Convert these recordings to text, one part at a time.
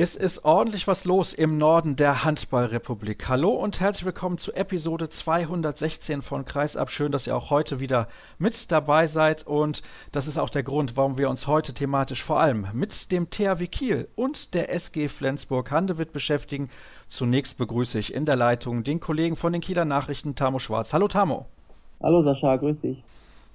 Es ist ordentlich was los im Norden der Handballrepublik. Hallo und herzlich willkommen zu Episode 216 von Kreisab. Schön, dass ihr auch heute wieder mit dabei seid. Und das ist auch der Grund, warum wir uns heute thematisch vor allem mit dem THW Kiel und der SG Flensburg-Handewitt beschäftigen. Zunächst begrüße ich in der Leitung den Kollegen von den Kieler Nachrichten, Tamo Schwarz. Hallo Tamo. Hallo Sascha, grüß dich.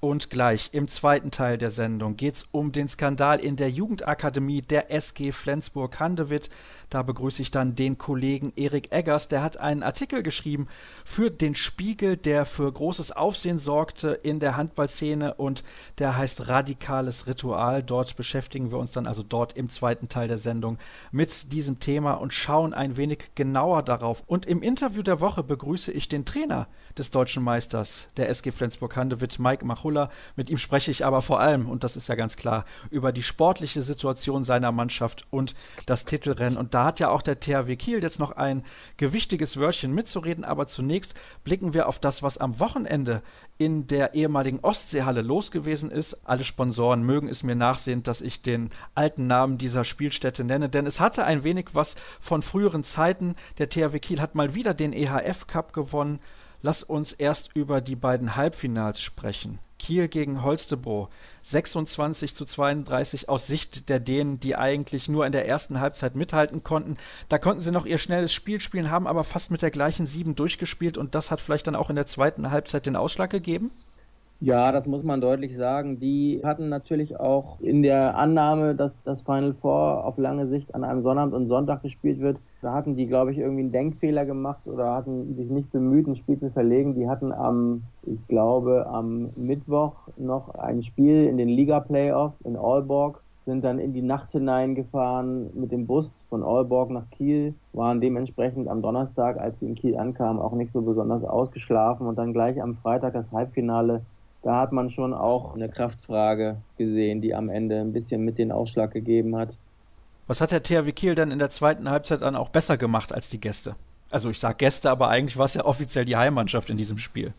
Und gleich im zweiten Teil der Sendung geht es um den Skandal in der Jugendakademie der SG Flensburg-Handewitt. Da begrüße ich dann den Kollegen Erik Eggers. Der hat einen Artikel geschrieben für den Spiegel, der für großes Aufsehen sorgte in der Handballszene und der heißt Radikales Ritual. Dort beschäftigen wir uns dann also dort im zweiten Teil der Sendung mit diesem Thema und schauen ein wenig genauer darauf. Und im Interview der Woche begrüße ich den Trainer des deutschen Meisters der SG Flensburg-Handewitt, Mike Machulla. Mit ihm spreche ich aber vor allem, und das ist ja ganz klar, über die sportliche Situation seiner Mannschaft und das Titelrennen. Und da hat ja auch der THW Kiel jetzt noch ein gewichtiges Wörtchen mitzureden, aber zunächst blicken wir auf das, was am Wochenende in der ehemaligen Ostseehalle los gewesen ist. Alle Sponsoren mögen es mir nachsehen, dass ich den alten Namen dieser Spielstätte nenne, denn es hatte ein wenig was von früheren Zeiten. Der THW Kiel hat mal wieder den EHF Cup gewonnen. Lass uns erst über die beiden Halbfinals sprechen. Kiel gegen Holstebro. 26 zu 32 aus Sicht der Dänen, die eigentlich nur in der ersten Halbzeit mithalten konnten. Da konnten sie noch ihr schnelles Spiel spielen, haben aber fast mit der gleichen Sieben durchgespielt und das hat vielleicht dann auch in der zweiten Halbzeit den Ausschlag gegeben? Ja, das muss man deutlich sagen. Die hatten natürlich auch in der Annahme, dass das Final Four auf lange Sicht an einem Sonnabend und Sonntag gespielt wird, da hatten die, glaube ich, irgendwie einen Denkfehler gemacht oder hatten sich nicht bemüht, ein Spiel zu verlegen. Die hatten am, ich glaube, am Mittwoch noch ein Spiel in den Liga-Playoffs in Aalborg sind dann in die Nacht hineingefahren mit dem Bus von Aalborg nach Kiel, waren dementsprechend am Donnerstag, als sie in Kiel ankamen, auch nicht so besonders ausgeschlafen und dann gleich am Freitag das Halbfinale da hat man schon auch eine Kraftfrage gesehen, die am Ende ein bisschen mit den Ausschlag gegeben hat. Was hat der THW Kiel denn in der zweiten Halbzeit dann auch besser gemacht als die Gäste? Also ich sage Gäste, aber eigentlich war es ja offiziell die Heimmannschaft in diesem Spiel.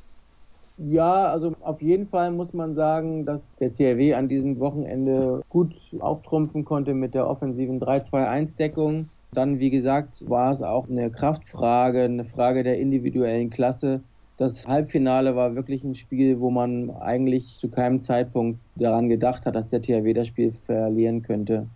Ja, also auf jeden Fall muss man sagen, dass der THW an diesem Wochenende gut auftrumpfen konnte mit der offensiven 3-2-1-Deckung. Dann, wie gesagt, war es auch eine Kraftfrage, eine Frage der individuellen Klasse. Das Halbfinale war wirklich ein Spiel, wo man eigentlich zu keinem Zeitpunkt daran gedacht hat, dass der THW das Spiel verlieren könnte.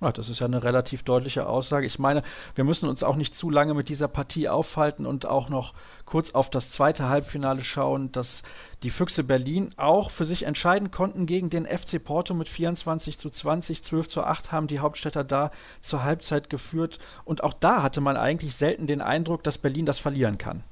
Ja, das ist ja eine relativ deutliche Aussage. Ich meine, wir müssen uns auch nicht zu lange mit dieser Partie aufhalten und auch noch kurz auf das zweite Halbfinale schauen, dass die Füchse Berlin auch für sich entscheiden konnten gegen den FC Porto mit 24 zu 20, 12 zu 8 haben die Hauptstädter da zur Halbzeit geführt. Und auch da hatte man eigentlich selten den Eindruck, dass Berlin das verlieren kann.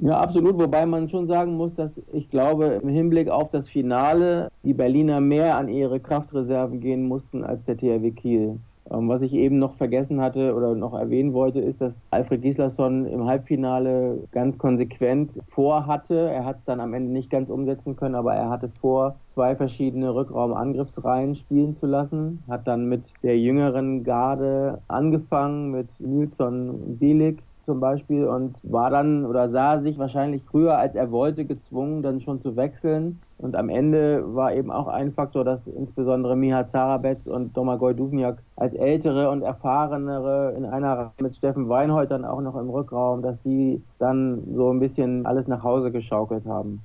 Ja, absolut. Wobei man schon sagen muss, dass ich glaube, im Hinblick auf das Finale die Berliner mehr an ihre Kraftreserven gehen mussten als der THW Kiel. Ähm, was ich eben noch vergessen hatte oder noch erwähnen wollte, ist, dass Alfred Gislason im Halbfinale ganz konsequent vorhatte. Er hat es dann am Ende nicht ganz umsetzen können, aber er hatte vor, zwei verschiedene Rückraumangriffsreihen spielen zu lassen. Hat dann mit der jüngeren Garde angefangen, mit Nilsson und Bielik zum Beispiel und war dann oder sah sich wahrscheinlich früher als er wollte gezwungen, dann schon zu wechseln. Und am Ende war eben auch ein Faktor, dass insbesondere Miha Zarabetz und Domagoj Duvniak als ältere und erfahrenere in einer Reihe mit Steffen Weinhold dann auch noch im Rückraum, dass die dann so ein bisschen alles nach Hause geschaukelt haben.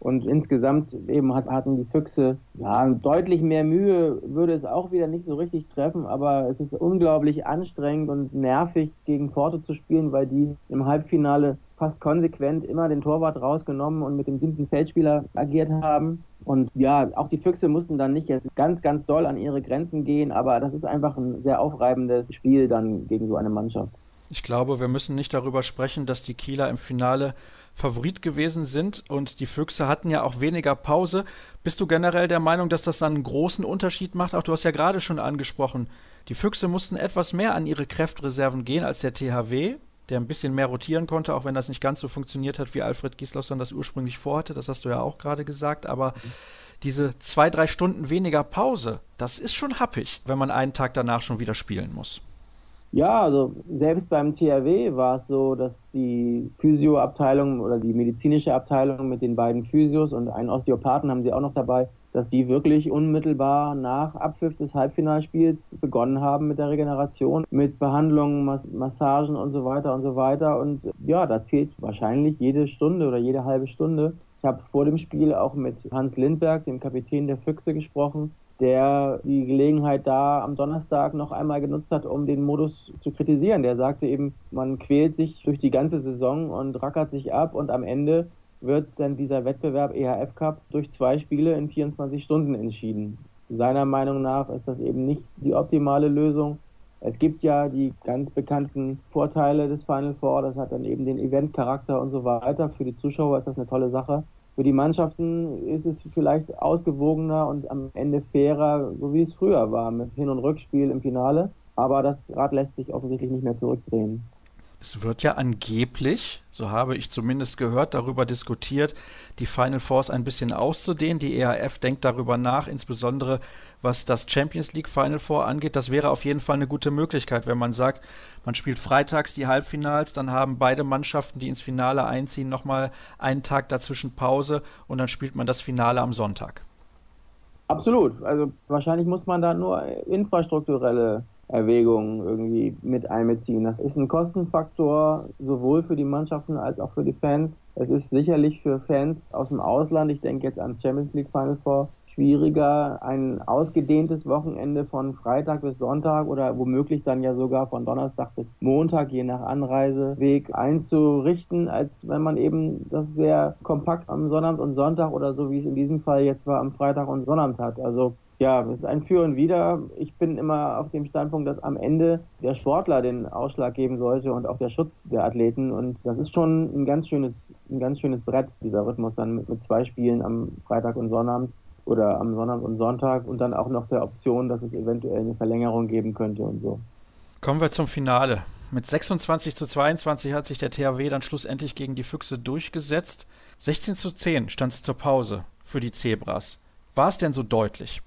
Und insgesamt eben hat, hatten die Füchse ja, deutlich mehr Mühe, würde es auch wieder nicht so richtig treffen, aber es ist unglaublich anstrengend und nervig, gegen Porto zu spielen, weil die im Halbfinale fast konsequent immer den Torwart rausgenommen und mit dem siebten Feldspieler agiert haben. Und ja, auch die Füchse mussten dann nicht jetzt ganz, ganz doll an ihre Grenzen gehen, aber das ist einfach ein sehr aufreibendes Spiel dann gegen so eine Mannschaft. Ich glaube, wir müssen nicht darüber sprechen, dass die Kieler im Finale Favorit gewesen sind und die Füchse hatten ja auch weniger Pause. Bist du generell der Meinung, dass das dann einen großen Unterschied macht? Auch du hast ja gerade schon angesprochen, die Füchse mussten etwas mehr an ihre Kräftreserven gehen als der THW, der ein bisschen mehr rotieren konnte, auch wenn das nicht ganz so funktioniert hat, wie Alfred Gislason das ursprünglich vorhatte. Das hast du ja auch gerade gesagt. Aber diese zwei, drei Stunden weniger Pause, das ist schon happig, wenn man einen Tag danach schon wieder spielen muss. Ja, also selbst beim THW war es so, dass die Physioabteilung oder die medizinische Abteilung mit den beiden Physios und einen Osteopathen haben sie auch noch dabei, dass die wirklich unmittelbar nach Abpfiff des Halbfinalspiels begonnen haben mit der Regeneration, mit Behandlungen, Mas Massagen und so weiter und so weiter. Und ja, da zählt wahrscheinlich jede Stunde oder jede halbe Stunde. Ich habe vor dem Spiel auch mit Hans Lindberg, dem Kapitän der Füchse, gesprochen, der die Gelegenheit da am Donnerstag noch einmal genutzt hat, um den Modus zu kritisieren. Der sagte eben, man quält sich durch die ganze Saison und rackert sich ab und am Ende wird dann dieser Wettbewerb EHF Cup durch zwei Spiele in 24 Stunden entschieden. Seiner Meinung nach ist das eben nicht die optimale Lösung. Es gibt ja die ganz bekannten Vorteile des Final Four, das hat dann eben den Eventcharakter und so weiter. Für die Zuschauer ist das eine tolle Sache. Für die Mannschaften ist es vielleicht ausgewogener und am Ende fairer, so wie es früher war, mit Hin- und Rückspiel im Finale. Aber das Rad lässt sich offensichtlich nicht mehr zurückdrehen. Es wird ja angeblich, so habe ich zumindest gehört, darüber diskutiert, die Final Fours ein bisschen auszudehnen. Die EAF denkt darüber nach, insbesondere was das Champions League Final Four angeht. Das wäre auf jeden Fall eine gute Möglichkeit, wenn man sagt, man spielt freitags die Halbfinals, dann haben beide Mannschaften, die ins Finale einziehen, nochmal einen Tag dazwischen Pause und dann spielt man das Finale am Sonntag. Absolut. Also wahrscheinlich muss man da nur infrastrukturelle Erwägungen irgendwie mit einbeziehen. Das ist ein Kostenfaktor sowohl für die Mannschaften als auch für die Fans. Es ist sicherlich für Fans aus dem Ausland, ich denke jetzt an Champions League Final Four, schwieriger, ein ausgedehntes Wochenende von Freitag bis Sonntag oder womöglich dann ja sogar von Donnerstag bis Montag, je nach Anreiseweg, einzurichten, als wenn man eben das sehr kompakt am Sonnabend und Sonntag oder so wie es in diesem Fall jetzt war, am Freitag und Sonnabend hat. Also ja, es ist ein Für und Wider. Ich bin immer auf dem Standpunkt, dass am Ende der Sportler den Ausschlag geben sollte und auch der Schutz der Athleten. Und das ist schon ein ganz schönes, ein ganz schönes Brett, dieser Rhythmus dann mit, mit zwei Spielen am Freitag und Sonnabend oder am Sonnabend und Sonntag und dann auch noch der Option, dass es eventuell eine Verlängerung geben könnte und so. Kommen wir zum Finale. Mit 26 zu 22 hat sich der THW dann schlussendlich gegen die Füchse durchgesetzt. 16 zu 10 stand es zur Pause für die Zebras. War es denn so deutlich?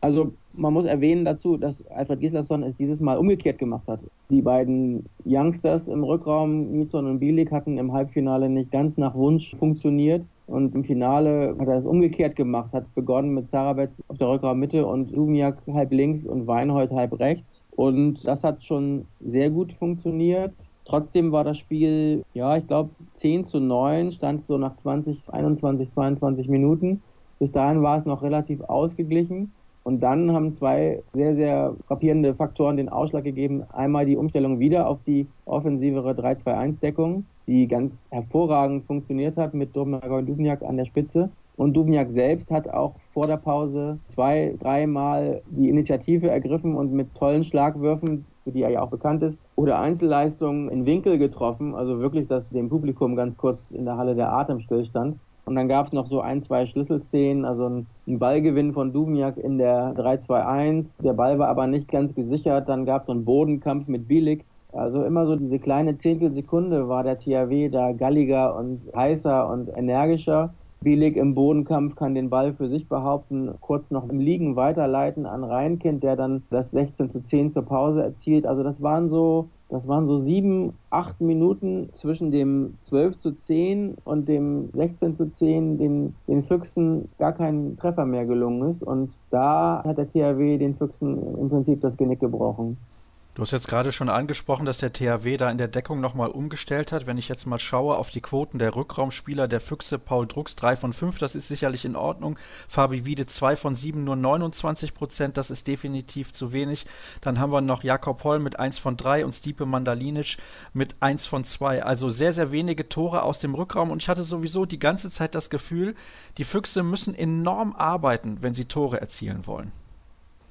Also man muss erwähnen dazu, dass Alfred Gislason es dieses Mal umgekehrt gemacht hat. Die beiden Youngsters im Rückraum, Nizon und Bielik, hatten im Halbfinale nicht ganz nach Wunsch funktioniert. Und im Finale hat er es umgekehrt gemacht, hat begonnen mit Sarabetz auf der Rückraummitte und Dubniak halb links und Weinhold halb rechts. Und das hat schon sehr gut funktioniert. Trotzdem war das Spiel, ja, ich glaube 10 zu 9, stand so nach 20, 21, 22 Minuten. Bis dahin war es noch relativ ausgeglichen. Und dann haben zwei sehr, sehr frappierende Faktoren den Ausschlag gegeben. Einmal die Umstellung wieder auf die offensivere 3-2-1-Deckung, die ganz hervorragend funktioniert hat mit Domagoj Dubniak an der Spitze. Und Dubniak selbst hat auch vor der Pause zwei, dreimal die Initiative ergriffen und mit tollen Schlagwürfen, für die er ja auch bekannt ist, oder Einzelleistungen in Winkel getroffen. Also wirklich, dass dem Publikum ganz kurz in der Halle der Atem stillstand. Und dann gab es noch so ein, zwei Schlüsselszenen, also ein, ein Ballgewinn von Dubniak in der 3-2-1. Der Ball war aber nicht ganz gesichert. Dann gab es so einen Bodenkampf mit Bielik. Also immer so diese kleine Zehntelsekunde war der THW da galliger und heißer und energischer. Bielik im Bodenkampf kann den Ball für sich behaupten, kurz noch im Liegen weiterleiten an Reinkind, der dann das 16 zu 10 zur Pause erzielt. Also das waren so das waren so sieben, acht Minuten zwischen dem 12 zu 10 und dem 16 zu 10, den, den Füchsen gar kein Treffer mehr gelungen ist. Und da hat der THW den Füchsen im Prinzip das Genick gebrochen. Du hast jetzt gerade schon angesprochen, dass der THW da in der Deckung nochmal umgestellt hat. Wenn ich jetzt mal schaue auf die Quoten der Rückraumspieler der Füchse, Paul Drucks 3 von 5, das ist sicherlich in Ordnung. Fabi Wiede 2 von 7, nur 29 Prozent, das ist definitiv zu wenig. Dann haben wir noch Jakob Holl mit 1 von 3 und Stipe Mandalinic mit 1 von 2. Also sehr, sehr wenige Tore aus dem Rückraum und ich hatte sowieso die ganze Zeit das Gefühl, die Füchse müssen enorm arbeiten, wenn sie Tore erzielen wollen.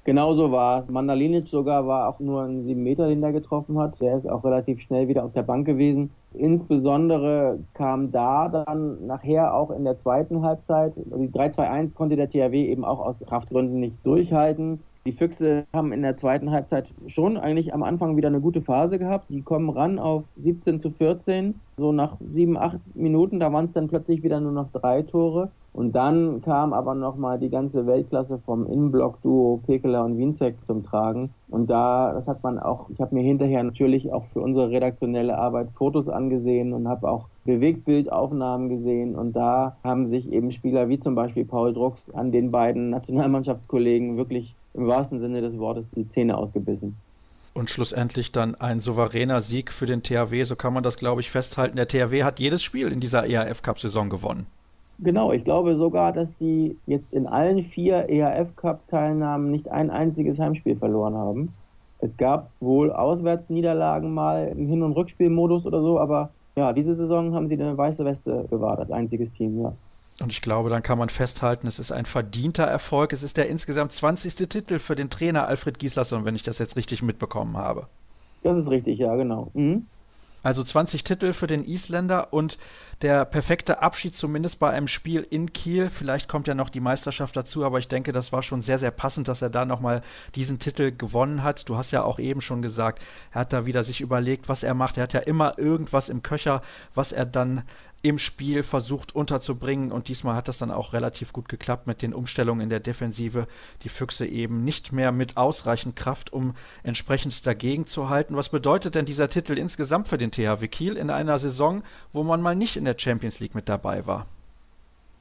Genauso war es. Mandalinic sogar war auch nur ein 7 Meter, den der getroffen hat. Der ist auch relativ schnell wieder auf der Bank gewesen. Insbesondere kam da dann nachher auch in der zweiten Halbzeit, die 3-2-1 konnte der THW eben auch aus Kraftgründen nicht durchhalten. Die Füchse haben in der zweiten Halbzeit schon eigentlich am Anfang wieder eine gute Phase gehabt. Die kommen ran auf 17 zu 14. So nach sieben, acht Minuten, da waren es dann plötzlich wieder nur noch drei Tore. Und dann kam aber nochmal die ganze Weltklasse vom Innenblock-Duo Pekeler und Wienzek zum Tragen. Und da, das hat man auch, ich habe mir hinterher natürlich auch für unsere redaktionelle Arbeit Fotos angesehen und habe auch Bewegtbildaufnahmen gesehen. Und da haben sich eben Spieler wie zum Beispiel Paul Drucks an den beiden Nationalmannschaftskollegen wirklich im wahrsten Sinne des Wortes die Zähne ausgebissen und schlussendlich dann ein souveräner Sieg für den THW. So kann man das, glaube ich, festhalten. Der THW hat jedes Spiel in dieser ERF-Cup-Saison gewonnen. Genau, ich glaube sogar, dass die jetzt in allen vier ERF-Cup-Teilnahmen nicht ein einziges Heimspiel verloren haben. Es gab wohl Auswärtsniederlagen mal im Hin- und Rückspielmodus oder so, aber ja, diese Saison haben sie eine weiße Weste gewahrt als einziges Team, ja. Und ich glaube, dann kann man festhalten, es ist ein verdienter Erfolg. Es ist der insgesamt 20. Titel für den Trainer Alfred Gislason, wenn ich das jetzt richtig mitbekommen habe. Das ist richtig, ja, genau. Mhm. Also 20 Titel für den Isländer und der perfekte Abschied zumindest bei einem Spiel in Kiel. Vielleicht kommt ja noch die Meisterschaft dazu, aber ich denke, das war schon sehr, sehr passend, dass er da nochmal diesen Titel gewonnen hat. Du hast ja auch eben schon gesagt, er hat da wieder sich überlegt, was er macht. Er hat ja immer irgendwas im Köcher, was er dann im Spiel versucht unterzubringen und diesmal hat das dann auch relativ gut geklappt mit den Umstellungen in der Defensive. Die Füchse eben nicht mehr mit ausreichend Kraft, um entsprechend dagegen zu halten. Was bedeutet denn dieser Titel insgesamt für den THW Kiel in einer Saison, wo man mal nicht in der Champions League mit dabei war?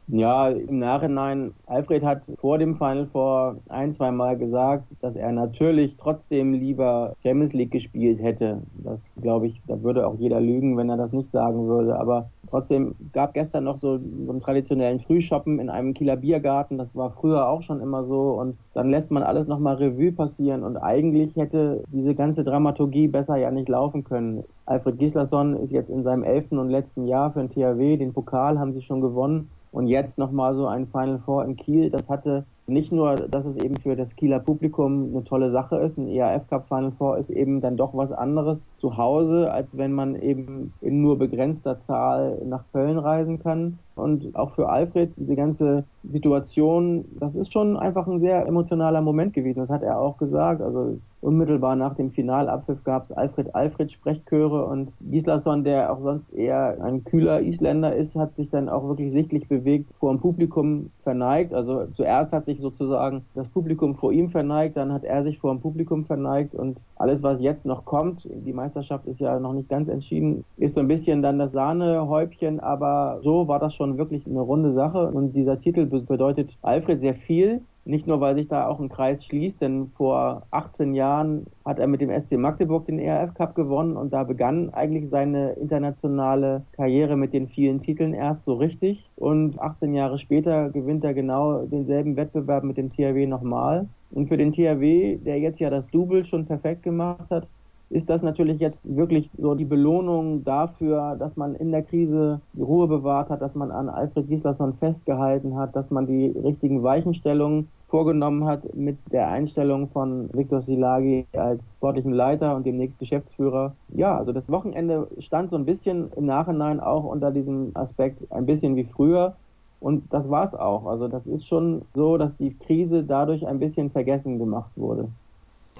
Ja, im Nachhinein, Alfred hat vor dem Final Four ein, zwei Mal gesagt, dass er natürlich trotzdem lieber Champions League gespielt hätte. Das glaube ich, da würde auch jeder lügen, wenn er das nicht sagen würde. Aber trotzdem gab gestern noch so, so einen traditionellen Frühshoppen in einem Kieler Biergarten. Das war früher auch schon immer so. Und dann lässt man alles nochmal Revue passieren. Und eigentlich hätte diese ganze Dramaturgie besser ja nicht laufen können. Alfred Gislason ist jetzt in seinem elften und letzten Jahr für den THW. Den Pokal haben sie schon gewonnen. Und jetzt nochmal so ein Final Four in Kiel, das hatte nicht nur, dass es eben für das Kieler Publikum eine tolle Sache ist, ein EAF Cup Final Four ist eben dann doch was anderes zu Hause, als wenn man eben in nur begrenzter Zahl nach Köln reisen kann. Und auch für Alfred, diese ganze Situation, das ist schon einfach ein sehr emotionaler Moment gewesen. Das hat er auch gesagt. Also unmittelbar nach dem Finalabpfiff gab es Alfred-Alfred-Sprechchöre und Gislason, der auch sonst eher ein kühler Isländer ist, hat sich dann auch wirklich sichtlich bewegt, vor dem Publikum verneigt. Also zuerst hat sich sozusagen das Publikum vor ihm verneigt, dann hat er sich vor dem Publikum verneigt und alles, was jetzt noch kommt, die Meisterschaft ist ja noch nicht ganz entschieden, ist so ein bisschen dann das Sahnehäubchen, aber so war das schon wirklich eine runde Sache und dieser Titel bedeutet Alfred sehr viel. Nicht nur, weil sich da auch ein Kreis schließt, denn vor 18 Jahren hat er mit dem SC Magdeburg den ERF Cup gewonnen und da begann eigentlich seine internationale Karriere mit den vielen Titeln erst so richtig. Und 18 Jahre später gewinnt er genau denselben Wettbewerb mit dem THW nochmal. Und für den THW, der jetzt ja das Double schon perfekt gemacht hat, ist das natürlich jetzt wirklich so die Belohnung dafür, dass man in der Krise die Ruhe bewahrt hat, dass man an Alfred Gislason festgehalten hat, dass man die richtigen Weichenstellungen vorgenommen hat mit der Einstellung von Viktor Silagi als sportlichen Leiter und demnächst Geschäftsführer. Ja, also das Wochenende stand so ein bisschen im Nachhinein auch unter diesem Aspekt ein bisschen wie früher. Und das war es auch. Also das ist schon so, dass die Krise dadurch ein bisschen vergessen gemacht wurde.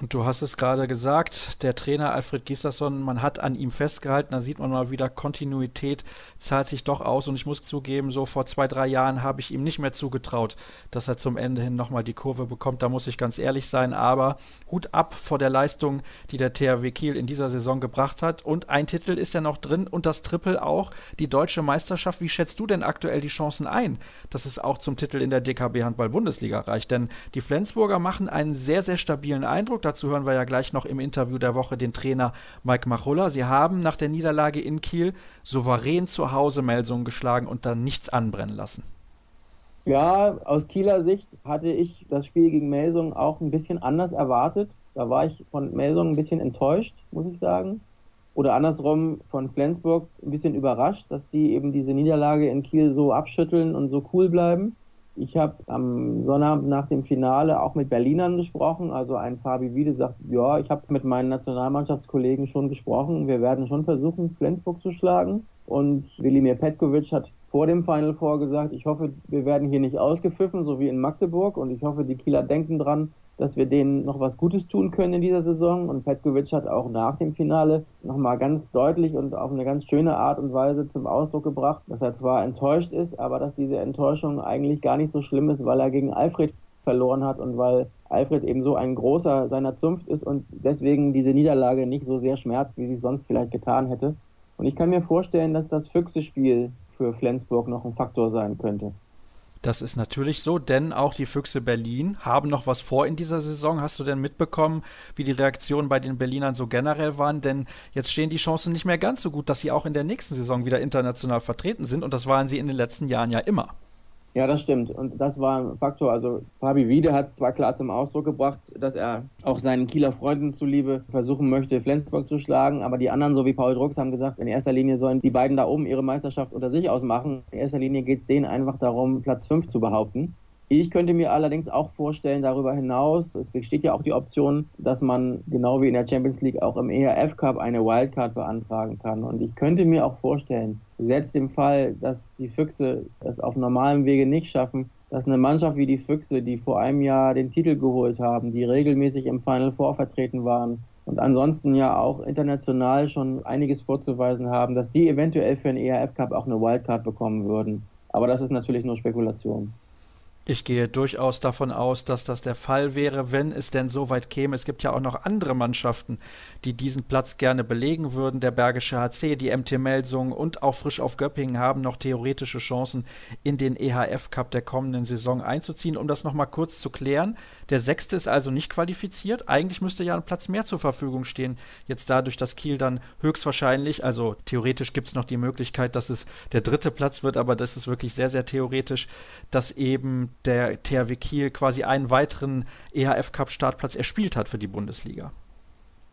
Und du hast es gerade gesagt, der Trainer Alfred Gislason, man hat an ihm festgehalten, da sieht man mal wieder, Kontinuität zahlt sich doch aus. Und ich muss zugeben, so vor zwei, drei Jahren habe ich ihm nicht mehr zugetraut, dass er zum Ende hin nochmal die Kurve bekommt. Da muss ich ganz ehrlich sein. Aber Hut ab vor der Leistung, die der THW Kiel in dieser Saison gebracht hat. Und ein Titel ist ja noch drin und das Triple auch, die deutsche Meisterschaft. Wie schätzt du denn aktuell die Chancen ein, dass es auch zum Titel in der DKB Handball Bundesliga reicht? Denn die Flensburger machen einen sehr, sehr stabilen Eindruck Dazu hören wir ja gleich noch im Interview der Woche den Trainer Mike Machulla. Sie haben nach der Niederlage in Kiel souverän zu Hause Melsungen geschlagen und dann nichts anbrennen lassen. Ja, aus Kieler Sicht hatte ich das Spiel gegen Melsungen auch ein bisschen anders erwartet. Da war ich von Melsungen ein bisschen enttäuscht, muss ich sagen. Oder andersrum von Flensburg ein bisschen überrascht, dass die eben diese Niederlage in Kiel so abschütteln und so cool bleiben. Ich habe am Sonnabend nach dem Finale auch mit Berlinern gesprochen. Also ein Fabi Wiede sagt, ja, ich habe mit meinen Nationalmannschaftskollegen schon gesprochen. Wir werden schon versuchen, Flensburg zu schlagen. Und Wilimir Petkovic hat vor dem Final Four gesagt, ich hoffe, wir werden hier nicht ausgepfiffen, so wie in Magdeburg. Und ich hoffe, die Kieler denken dran, dass wir denen noch was Gutes tun können in dieser Saison. Und Petkovic hat auch nach dem Finale nochmal ganz deutlich und auf eine ganz schöne Art und Weise zum Ausdruck gebracht, dass er zwar enttäuscht ist, aber dass diese Enttäuschung eigentlich gar nicht so schlimm ist, weil er gegen Alfred verloren hat und weil Alfred eben so ein großer seiner Zunft ist und deswegen diese Niederlage nicht so sehr schmerzt, wie sie sonst vielleicht getan hätte. Und ich kann mir vorstellen, dass das Füchse-Spiel für Flensburg noch ein Faktor sein könnte. Das ist natürlich so, denn auch die Füchse Berlin haben noch was vor in dieser Saison. Hast du denn mitbekommen, wie die Reaktionen bei den Berlinern so generell waren? Denn jetzt stehen die Chancen nicht mehr ganz so gut, dass sie auch in der nächsten Saison wieder international vertreten sind. Und das waren sie in den letzten Jahren ja immer. Ja, das stimmt. Und das war ein Faktor. Also Fabi Wiede hat es zwar klar zum Ausdruck gebracht, dass er auch seinen Kieler Freunden zuliebe versuchen möchte, Flensburg zu schlagen. Aber die anderen, so wie Paul Drucks, haben gesagt, in erster Linie sollen die beiden da oben ihre Meisterschaft unter sich ausmachen. In erster Linie geht es denen einfach darum, Platz 5 zu behaupten. Ich könnte mir allerdings auch vorstellen, darüber hinaus, es besteht ja auch die Option, dass man genau wie in der Champions League auch im ERF Cup eine Wildcard beantragen kann. Und ich könnte mir auch vorstellen, selbst im Fall, dass die Füchse es auf normalem Wege nicht schaffen, dass eine Mannschaft wie die Füchse, die vor einem Jahr den Titel geholt haben, die regelmäßig im Final Four vertreten waren und ansonsten ja auch international schon einiges vorzuweisen haben, dass die eventuell für den ERF Cup auch eine Wildcard bekommen würden. Aber das ist natürlich nur Spekulation. Ich gehe durchaus davon aus, dass das der Fall wäre, wenn es denn so weit käme. Es gibt ja auch noch andere Mannschaften, die diesen Platz gerne belegen würden. Der Bergische HC, die MT Melsung und auch Frisch auf Göppingen haben noch theoretische Chancen, in den EHF Cup der kommenden Saison einzuziehen. Um das nochmal kurz zu klären, der Sechste ist also nicht qualifiziert. Eigentlich müsste ja ein Platz mehr zur Verfügung stehen. Jetzt dadurch, dass Kiel dann höchstwahrscheinlich, also theoretisch gibt es noch die Möglichkeit, dass es der dritte Platz wird, aber das ist wirklich sehr, sehr theoretisch, dass eben der THW Kiel quasi einen weiteren EHF Cup Startplatz erspielt hat für die Bundesliga.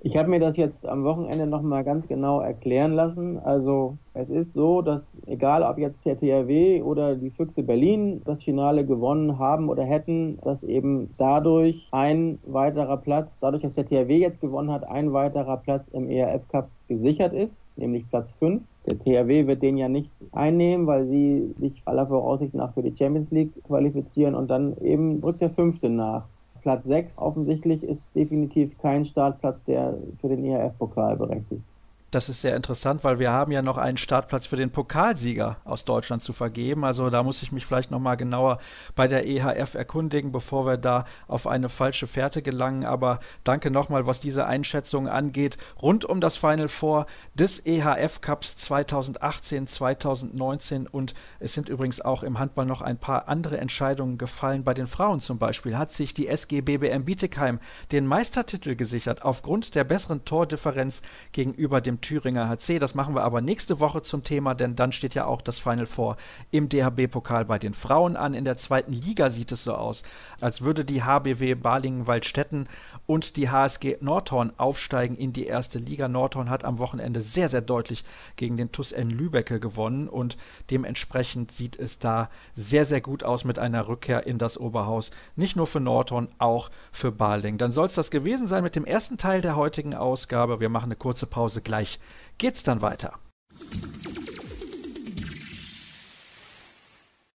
Ich habe mir das jetzt am Wochenende nochmal ganz genau erklären lassen. Also es ist so, dass egal ob jetzt der THW oder die Füchse Berlin das Finale gewonnen haben oder hätten, dass eben dadurch ein weiterer Platz, dadurch, dass der THW jetzt gewonnen hat, ein weiterer Platz im ERF Cup gesichert ist, nämlich Platz 5. Der THW wird den ja nicht einnehmen, weil sie sich aller Voraussicht nach für die Champions League qualifizieren und dann eben rückt der fünfte nach. Platz 6 offensichtlich ist definitiv kein Startplatz, der für den ERF-Pokal berechtigt. Das ist sehr interessant, weil wir haben ja noch einen Startplatz für den Pokalsieger aus Deutschland zu vergeben. Also da muss ich mich vielleicht nochmal genauer bei der EHF erkundigen, bevor wir da auf eine falsche Fährte gelangen. Aber danke nochmal, was diese Einschätzung angeht. Rund um das Final Four des EHF Cups 2018, 2019 und es sind übrigens auch im Handball noch ein paar andere Entscheidungen gefallen. Bei den Frauen zum Beispiel hat sich die SG BBM Bietigheim den Meistertitel gesichert aufgrund der besseren Tordifferenz gegenüber dem Thüringer HC. Das machen wir aber nächste Woche zum Thema, denn dann steht ja auch das Final Four im DHB-Pokal bei den Frauen an. In der zweiten Liga sieht es so aus, als würde die HBW Balingen-Waldstätten und die HSG Nordhorn aufsteigen in die erste Liga. Nordhorn hat am Wochenende sehr, sehr deutlich gegen den TuS N Lübecke gewonnen und dementsprechend sieht es da sehr, sehr gut aus mit einer Rückkehr in das Oberhaus. Nicht nur für Nordhorn, auch für Baling. Dann soll es das gewesen sein mit dem ersten Teil der heutigen Ausgabe. Wir machen eine kurze Pause gleich gleich geht's dann weiter.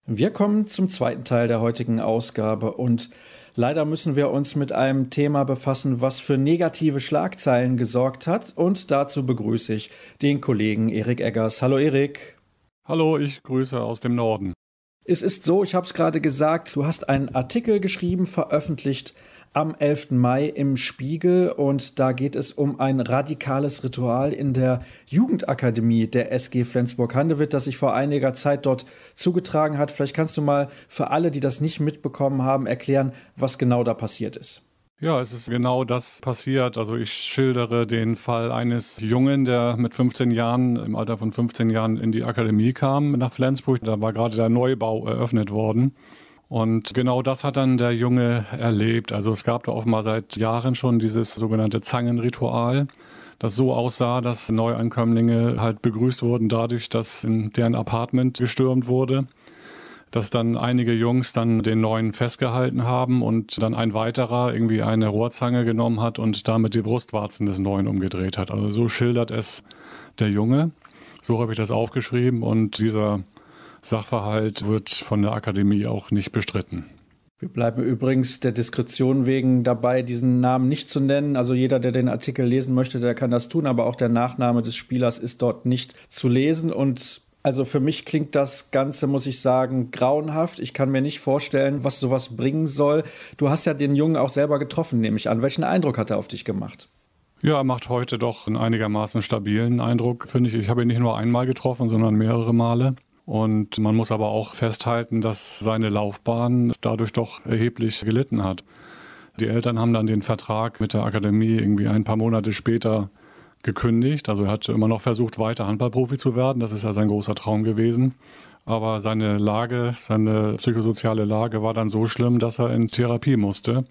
Wir kommen zum zweiten Teil der heutigen Ausgabe und leider müssen wir uns mit einem Thema befassen, was für negative Schlagzeilen gesorgt hat und dazu begrüße ich den Kollegen Erik Eggers. Hallo Erik. Hallo, ich grüße aus dem Norden. Es ist so, ich habe es gerade gesagt, du hast einen Artikel geschrieben, veröffentlicht am 11. Mai im Spiegel und da geht es um ein radikales Ritual in der Jugendakademie der SG Flensburg-Handewitt, das sich vor einiger Zeit dort zugetragen hat. Vielleicht kannst du mal für alle, die das nicht mitbekommen haben, erklären, was genau da passiert ist. Ja, es ist genau das passiert. Also ich schildere den Fall eines Jungen, der mit 15 Jahren, im Alter von 15 Jahren in die Akademie kam nach Flensburg. Da war gerade der Neubau eröffnet worden. Und genau das hat dann der Junge erlebt. Also es gab da offenbar seit Jahren schon dieses sogenannte Zangenritual, das so aussah, dass Neuankömmlinge halt begrüßt wurden dadurch, dass in deren Apartment gestürmt wurde dass dann einige Jungs dann den neuen festgehalten haben und dann ein weiterer irgendwie eine Rohrzange genommen hat und damit die Brustwarzen des neuen umgedreht hat. Also so schildert es der Junge. So habe ich das aufgeschrieben und dieser Sachverhalt wird von der Akademie auch nicht bestritten. Wir bleiben übrigens der Diskretion wegen dabei, diesen Namen nicht zu nennen. Also jeder, der den Artikel lesen möchte, der kann das tun, aber auch der Nachname des Spielers ist dort nicht zu lesen. Und also für mich klingt das Ganze, muss ich sagen, grauenhaft. Ich kann mir nicht vorstellen, was sowas bringen soll. Du hast ja den Jungen auch selber getroffen, nehme ich an. Welchen Eindruck hat er auf dich gemacht? Ja, er macht heute doch einen einigermaßen stabilen Eindruck, finde ich. Ich habe ihn nicht nur einmal getroffen, sondern mehrere Male. Und man muss aber auch festhalten, dass seine Laufbahn dadurch doch erheblich gelitten hat. Die Eltern haben dann den Vertrag mit der Akademie irgendwie ein paar Monate später gekündigt. Also er hat immer noch versucht, weiter Handballprofi zu werden. Das ist ja sein großer Traum gewesen. Aber seine Lage, seine psychosoziale Lage war dann so schlimm, dass er in Therapie musste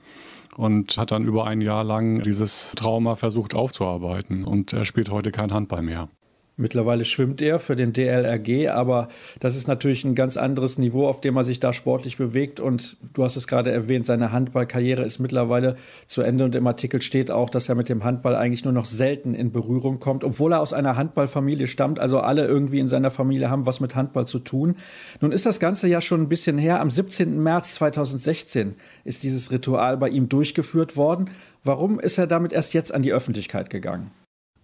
und hat dann über ein Jahr lang dieses Trauma versucht aufzuarbeiten. Und er spielt heute kein Handball mehr. Mittlerweile schwimmt er für den DLRG, aber das ist natürlich ein ganz anderes Niveau, auf dem er sich da sportlich bewegt. Und du hast es gerade erwähnt, seine Handballkarriere ist mittlerweile zu Ende und im Artikel steht auch, dass er mit dem Handball eigentlich nur noch selten in Berührung kommt, obwohl er aus einer Handballfamilie stammt. Also alle irgendwie in seiner Familie haben was mit Handball zu tun. Nun ist das Ganze ja schon ein bisschen her. Am 17. März 2016 ist dieses Ritual bei ihm durchgeführt worden. Warum ist er damit erst jetzt an die Öffentlichkeit gegangen?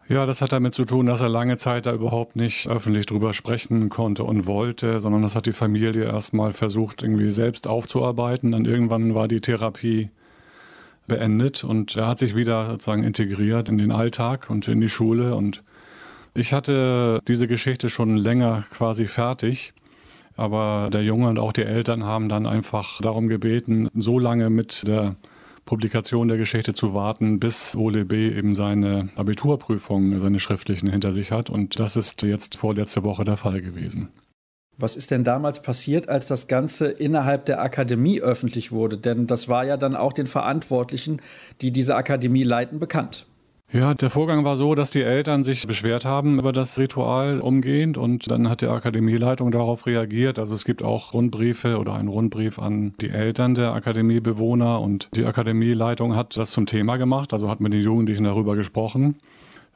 Ja, das hat damit zu tun, dass er lange Zeit da überhaupt nicht öffentlich drüber sprechen konnte und wollte, sondern das hat die Familie erstmal versucht, irgendwie selbst aufzuarbeiten. Dann irgendwann war die Therapie beendet und er hat sich wieder sozusagen integriert in den Alltag und in die Schule. Und ich hatte diese Geschichte schon länger quasi fertig. Aber der Junge und auch die Eltern haben dann einfach darum gebeten, so lange mit der Publikation der Geschichte zu warten, bis Ole B. eben seine Abiturprüfungen, seine schriftlichen hinter sich hat. Und das ist jetzt vorletzte Woche der Fall gewesen. Was ist denn damals passiert, als das Ganze innerhalb der Akademie öffentlich wurde? Denn das war ja dann auch den Verantwortlichen, die diese Akademie leiten, bekannt. Ja, der Vorgang war so, dass die Eltern sich beschwert haben über das Ritual umgehend und dann hat die Akademieleitung darauf reagiert. Also es gibt auch Rundbriefe oder einen Rundbrief an die Eltern der Akademiebewohner und die Akademieleitung hat das zum Thema gemacht, also hat mit den Jugendlichen darüber gesprochen.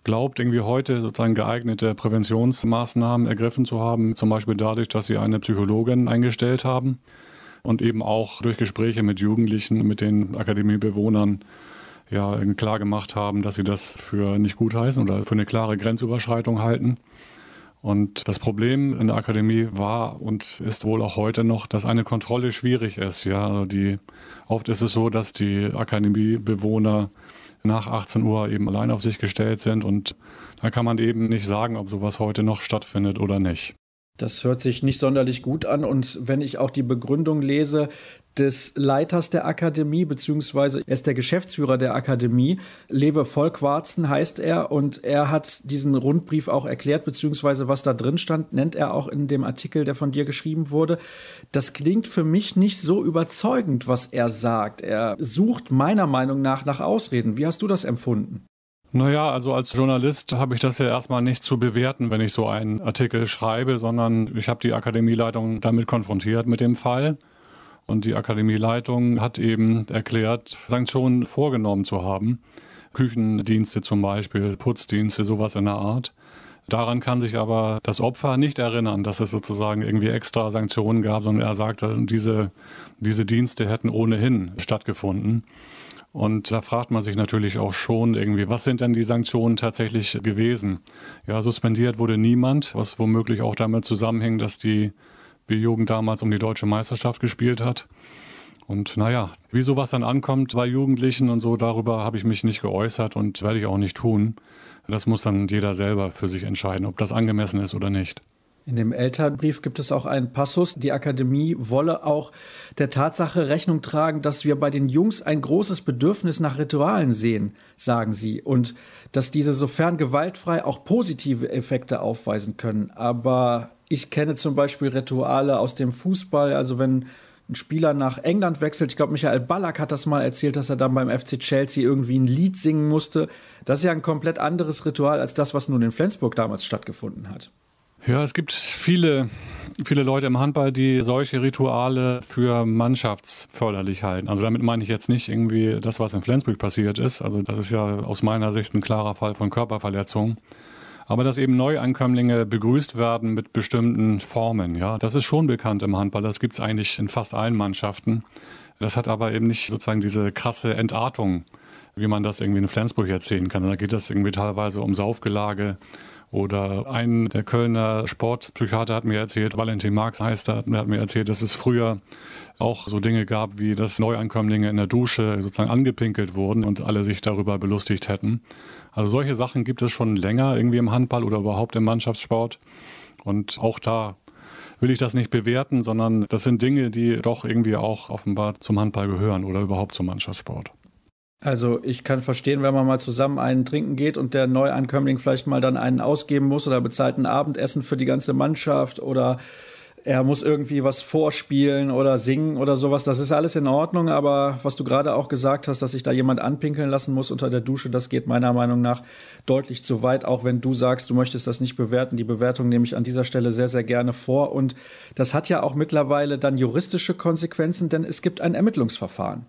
Glaubt irgendwie heute sozusagen geeignete Präventionsmaßnahmen ergriffen zu haben, zum Beispiel dadurch, dass sie eine Psychologin eingestellt haben und eben auch durch Gespräche mit Jugendlichen, mit den Akademiebewohnern ja klar gemacht haben, dass sie das für nicht gut heißen oder für eine klare Grenzüberschreitung halten. Und das Problem in der Akademie war und ist wohl auch heute noch, dass eine Kontrolle schwierig ist. Ja, also die, oft ist es so, dass die Akademiebewohner nach 18 Uhr eben allein auf sich gestellt sind und da kann man eben nicht sagen, ob sowas heute noch stattfindet oder nicht. Das hört sich nicht sonderlich gut an. Und wenn ich auch die Begründung lese des Leiters der Akademie, beziehungsweise er ist der Geschäftsführer der Akademie, Lewe Volkwarzen heißt er, und er hat diesen Rundbrief auch erklärt, beziehungsweise was da drin stand, nennt er auch in dem Artikel, der von dir geschrieben wurde. Das klingt für mich nicht so überzeugend, was er sagt. Er sucht meiner Meinung nach nach Ausreden. Wie hast du das empfunden? Naja, also als Journalist habe ich das ja erstmal nicht zu bewerten, wenn ich so einen Artikel schreibe, sondern ich habe die Akademieleitung damit konfrontiert mit dem Fall. Und die Akademieleitung hat eben erklärt, Sanktionen vorgenommen zu haben. Küchendienste zum Beispiel, Putzdienste, sowas in der Art. Daran kann sich aber das Opfer nicht erinnern, dass es sozusagen irgendwie extra Sanktionen gab, sondern er sagte, diese, diese Dienste hätten ohnehin stattgefunden. Und da fragt man sich natürlich auch schon irgendwie, was sind denn die Sanktionen tatsächlich gewesen? Ja, suspendiert wurde niemand, was womöglich auch damit zusammenhängt, dass die B-Jugend damals um die deutsche Meisterschaft gespielt hat. Und naja, wie sowas dann ankommt bei Jugendlichen und so, darüber habe ich mich nicht geäußert und werde ich auch nicht tun. Das muss dann jeder selber für sich entscheiden, ob das angemessen ist oder nicht. In dem Elternbrief gibt es auch einen Passus, die Akademie wolle auch der Tatsache Rechnung tragen, dass wir bei den Jungs ein großes Bedürfnis nach Ritualen sehen, sagen sie, und dass diese sofern gewaltfrei auch positive Effekte aufweisen können. Aber ich kenne zum Beispiel Rituale aus dem Fußball, also wenn ein Spieler nach England wechselt. Ich glaube, Michael Ballack hat das mal erzählt, dass er dann beim FC Chelsea irgendwie ein Lied singen musste. Das ist ja ein komplett anderes Ritual als das, was nun in Flensburg damals stattgefunden hat. Ja, es gibt viele, viele Leute im Handball, die solche Rituale für mannschaftsförderlich halten. Also damit meine ich jetzt nicht irgendwie das, was in Flensburg passiert ist. Also das ist ja aus meiner Sicht ein klarer Fall von Körperverletzung. Aber dass eben Neuankömmlinge begrüßt werden mit bestimmten Formen, ja, das ist schon bekannt im Handball. Das gibt es eigentlich in fast allen Mannschaften. Das hat aber eben nicht sozusagen diese krasse Entartung, wie man das irgendwie in Flensburg erzählen kann. Da geht es irgendwie teilweise um Saufgelage, oder ein der Kölner Sportpsychiater hat mir erzählt, Valentin Marx heißt er, hat mir erzählt, dass es früher auch so Dinge gab, wie dass Neuankömmlinge in der Dusche sozusagen angepinkelt wurden und alle sich darüber belustigt hätten. Also solche Sachen gibt es schon länger irgendwie im Handball oder überhaupt im Mannschaftssport. Und auch da will ich das nicht bewerten, sondern das sind Dinge, die doch irgendwie auch offenbar zum Handball gehören oder überhaupt zum Mannschaftssport. Also ich kann verstehen, wenn man mal zusammen einen trinken geht und der Neuankömmling vielleicht mal dann einen ausgeben muss oder bezahlt ein Abendessen für die ganze Mannschaft oder er muss irgendwie was vorspielen oder singen oder sowas. Das ist alles in Ordnung, aber was du gerade auch gesagt hast, dass sich da jemand anpinkeln lassen muss unter der Dusche, das geht meiner Meinung nach deutlich zu weit, auch wenn du sagst, du möchtest das nicht bewerten. Die Bewertung nehme ich an dieser Stelle sehr, sehr gerne vor und das hat ja auch mittlerweile dann juristische Konsequenzen, denn es gibt ein Ermittlungsverfahren.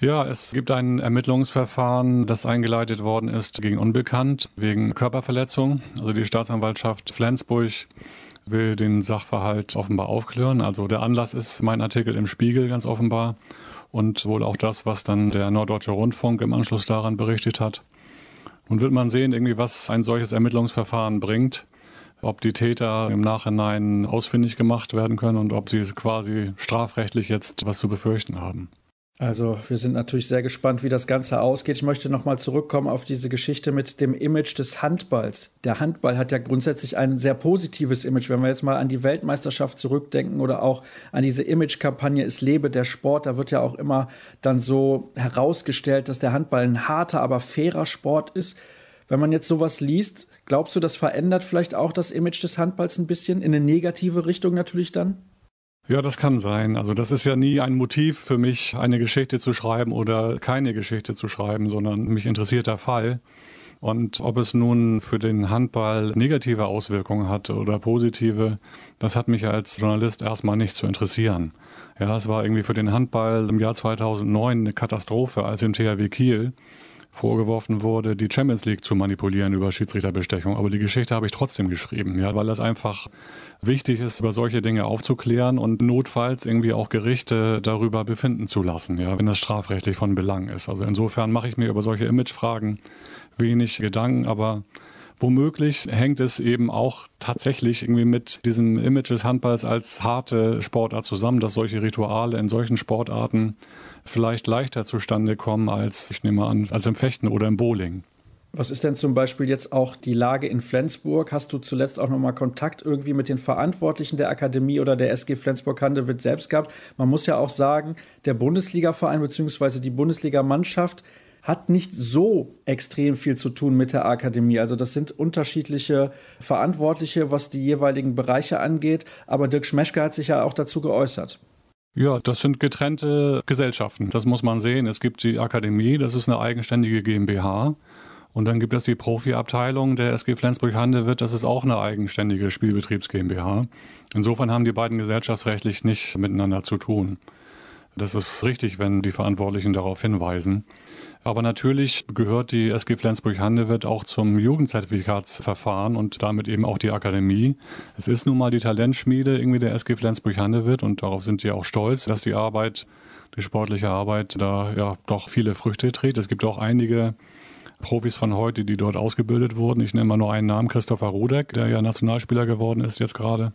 Ja, es gibt ein Ermittlungsverfahren, das eingeleitet worden ist gegen Unbekannt wegen Körperverletzung. Also die Staatsanwaltschaft Flensburg will den Sachverhalt offenbar aufklären. Also der Anlass ist mein Artikel im Spiegel ganz offenbar und wohl auch das, was dann der Norddeutsche Rundfunk im Anschluss daran berichtet hat. Nun wird man sehen, irgendwie, was ein solches Ermittlungsverfahren bringt, ob die Täter im Nachhinein ausfindig gemacht werden können und ob sie quasi strafrechtlich jetzt was zu befürchten haben. Also wir sind natürlich sehr gespannt, wie das Ganze ausgeht. Ich möchte nochmal zurückkommen auf diese Geschichte mit dem Image des Handballs. Der Handball hat ja grundsätzlich ein sehr positives Image. Wenn wir jetzt mal an die Weltmeisterschaft zurückdenken oder auch an diese Image-Kampagne Es lebe der Sport, da wird ja auch immer dann so herausgestellt, dass der Handball ein harter, aber fairer Sport ist. Wenn man jetzt sowas liest, glaubst du, das verändert vielleicht auch das Image des Handballs ein bisschen in eine negative Richtung natürlich dann? Ja, das kann sein. Also das ist ja nie ein Motiv für mich, eine Geschichte zu schreiben oder keine Geschichte zu schreiben, sondern mich interessiert der Fall. Und ob es nun für den Handball negative Auswirkungen hat oder positive, das hat mich als Journalist erstmal nicht zu interessieren. Ja, es war irgendwie für den Handball im Jahr 2009 eine Katastrophe, als im THW Kiel vorgeworfen wurde, die Champions League zu manipulieren über Schiedsrichterbestechung. Aber die Geschichte habe ich trotzdem geschrieben, ja, weil es einfach wichtig ist, über solche Dinge aufzuklären und notfalls irgendwie auch Gerichte darüber befinden zu lassen, ja, wenn das strafrechtlich von Belang ist. Also insofern mache ich mir über solche Imagefragen wenig Gedanken, aber Womöglich hängt es eben auch tatsächlich irgendwie mit diesem Image des Handballs als harte Sportart zusammen, dass solche Rituale in solchen Sportarten vielleicht leichter zustande kommen als, ich nehme an, als im Fechten oder im Bowling. Was ist denn zum Beispiel jetzt auch die Lage in Flensburg? Hast du zuletzt auch nochmal Kontakt irgendwie mit den Verantwortlichen der Akademie oder der SG Flensburg-Handewitt selbst gehabt? Man muss ja auch sagen, der Bundesligaverein bzw. die Bundesligamannschaft hat nicht so extrem viel zu tun mit der Akademie. Also das sind unterschiedliche Verantwortliche, was die jeweiligen Bereiche angeht. Aber Dirk Schmeschke hat sich ja auch dazu geäußert. Ja, das sind getrennte Gesellschaften. Das muss man sehen. Es gibt die Akademie, das ist eine eigenständige GmbH. Und dann gibt es die Profiabteilung der SG Flensburg-Handewitt, das ist auch eine eigenständige Spielbetriebs GmbH. Insofern haben die beiden gesellschaftsrechtlich nicht miteinander zu tun. Das ist richtig, wenn die Verantwortlichen darauf hinweisen. Aber natürlich gehört die SG Flensburg-Handewitt auch zum Jugendzertifikatsverfahren und damit eben auch die Akademie. Es ist nun mal die Talentschmiede irgendwie der SG Flensburg-Handewitt und darauf sind sie auch stolz, dass die Arbeit, die sportliche Arbeit da ja doch viele Früchte trägt. Es gibt auch einige Profis von heute, die dort ausgebildet wurden. Ich nenne mal nur einen Namen, Christopher Rudek, der ja Nationalspieler geworden ist jetzt gerade.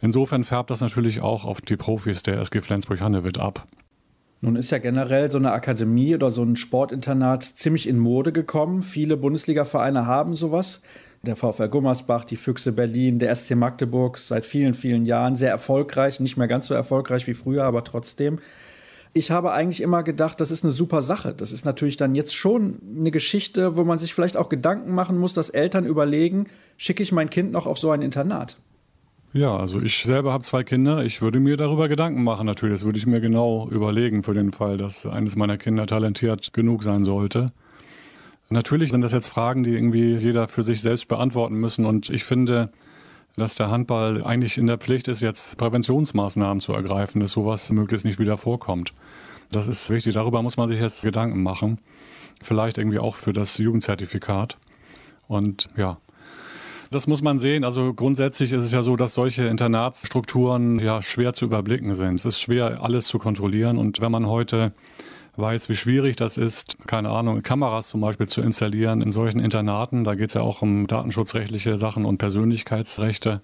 Insofern färbt das natürlich auch auf die Profis der SG Flensburg-Handewitt ab. Nun ist ja generell so eine Akademie oder so ein Sportinternat ziemlich in Mode gekommen. Viele Bundesliga-Vereine haben sowas. Der VfL Gummersbach, die Füchse Berlin, der SC Magdeburg seit vielen, vielen Jahren sehr erfolgreich. Nicht mehr ganz so erfolgreich wie früher, aber trotzdem. Ich habe eigentlich immer gedacht, das ist eine super Sache. Das ist natürlich dann jetzt schon eine Geschichte, wo man sich vielleicht auch Gedanken machen muss, dass Eltern überlegen, schicke ich mein Kind noch auf so ein Internat? Ja, also ich selber habe zwei Kinder. Ich würde mir darüber Gedanken machen natürlich. Das würde ich mir genau überlegen für den Fall, dass eines meiner Kinder talentiert genug sein sollte. Natürlich sind das jetzt Fragen, die irgendwie jeder für sich selbst beantworten müssen. Und ich finde, dass der Handball eigentlich in der Pflicht ist, jetzt Präventionsmaßnahmen zu ergreifen, dass sowas möglichst nicht wieder vorkommt. Das ist wichtig. Darüber muss man sich jetzt Gedanken machen. Vielleicht irgendwie auch für das Jugendzertifikat. Und ja, Das muss man sehen. Also grundsätzlich ist es ja so, dass solche Internatsstrukturen ja schwer zu überblicken sind. Es ist schwer, alles zu kontrollieren. Und wenn man heute weiß, wie schwierig das ist, keine Ahnung, Kameras zum Beispiel zu installieren in solchen Internaten, da geht es ja auch um datenschutzrechtliche Sachen und Persönlichkeitsrechte,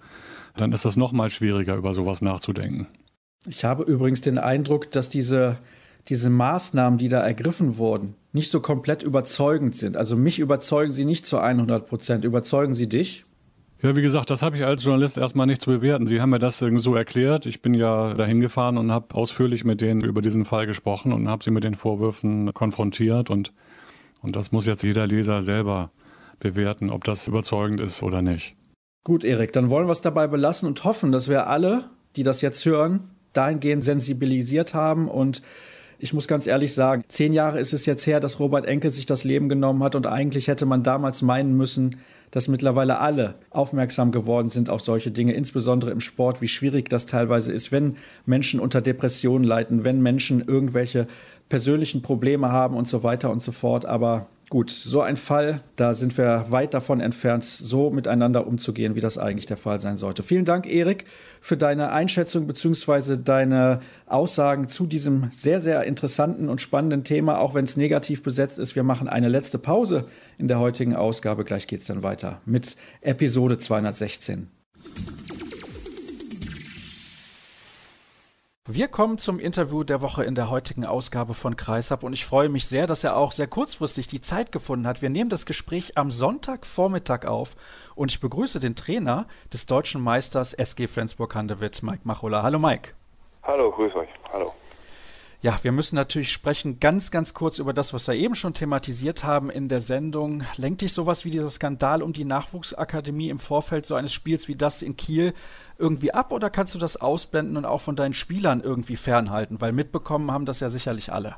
dann ist das noch mal schwieriger, über sowas nachzudenken. Ich habe übrigens den Eindruck, dass diese, diese Maßnahmen, die da ergriffen wurden, nicht so komplett überzeugend sind. Also mich überzeugen sie nicht zu 100 Prozent. Überzeugen sie dich? Ja, wie gesagt, das habe ich als Journalist erstmal nicht zu bewerten. Sie haben mir das so erklärt. Ich bin ja dahin gefahren und habe ausführlich mit denen über diesen Fall gesprochen und habe sie mit den Vorwürfen konfrontiert. Und, und das muss jetzt jeder Leser selber bewerten, ob das überzeugend ist oder nicht. Gut, Erik, dann wollen wir es dabei belassen und hoffen, dass wir alle, die das jetzt hören, dahingehend sensibilisiert haben und ich muss ganz ehrlich sagen, zehn Jahre ist es jetzt her, dass Robert Enkel sich das Leben genommen hat und eigentlich hätte man damals meinen müssen, dass mittlerweile alle aufmerksam geworden sind auf solche Dinge, insbesondere im Sport, wie schwierig das teilweise ist, wenn Menschen unter Depressionen leiden, wenn Menschen irgendwelche persönlichen Probleme haben und so weiter und so fort. Aber Gut, so ein Fall, da sind wir weit davon entfernt, so miteinander umzugehen, wie das eigentlich der Fall sein sollte. Vielen Dank, Erik, für deine Einschätzung bzw. deine Aussagen zu diesem sehr, sehr interessanten und spannenden Thema, auch wenn es negativ besetzt ist. Wir machen eine letzte Pause in der heutigen Ausgabe. Gleich geht es dann weiter mit Episode 216. Wir kommen zum Interview der Woche in der heutigen Ausgabe von Kreisab und ich freue mich sehr, dass er auch sehr kurzfristig die Zeit gefunden hat. Wir nehmen das Gespräch am Sonntagvormittag auf und ich begrüße den Trainer des deutschen Meisters SG Flensburg-Handewitt, Mike Machola. Hallo Mike. Hallo, grüß euch. Hallo. Ja, wir müssen natürlich sprechen ganz, ganz kurz über das, was wir eben schon thematisiert haben in der Sendung. Lenkt dich sowas wie dieser Skandal um die Nachwuchsakademie im Vorfeld so eines Spiels wie das in Kiel irgendwie ab oder kannst du das ausblenden und auch von deinen Spielern irgendwie fernhalten? Weil mitbekommen haben das ja sicherlich alle.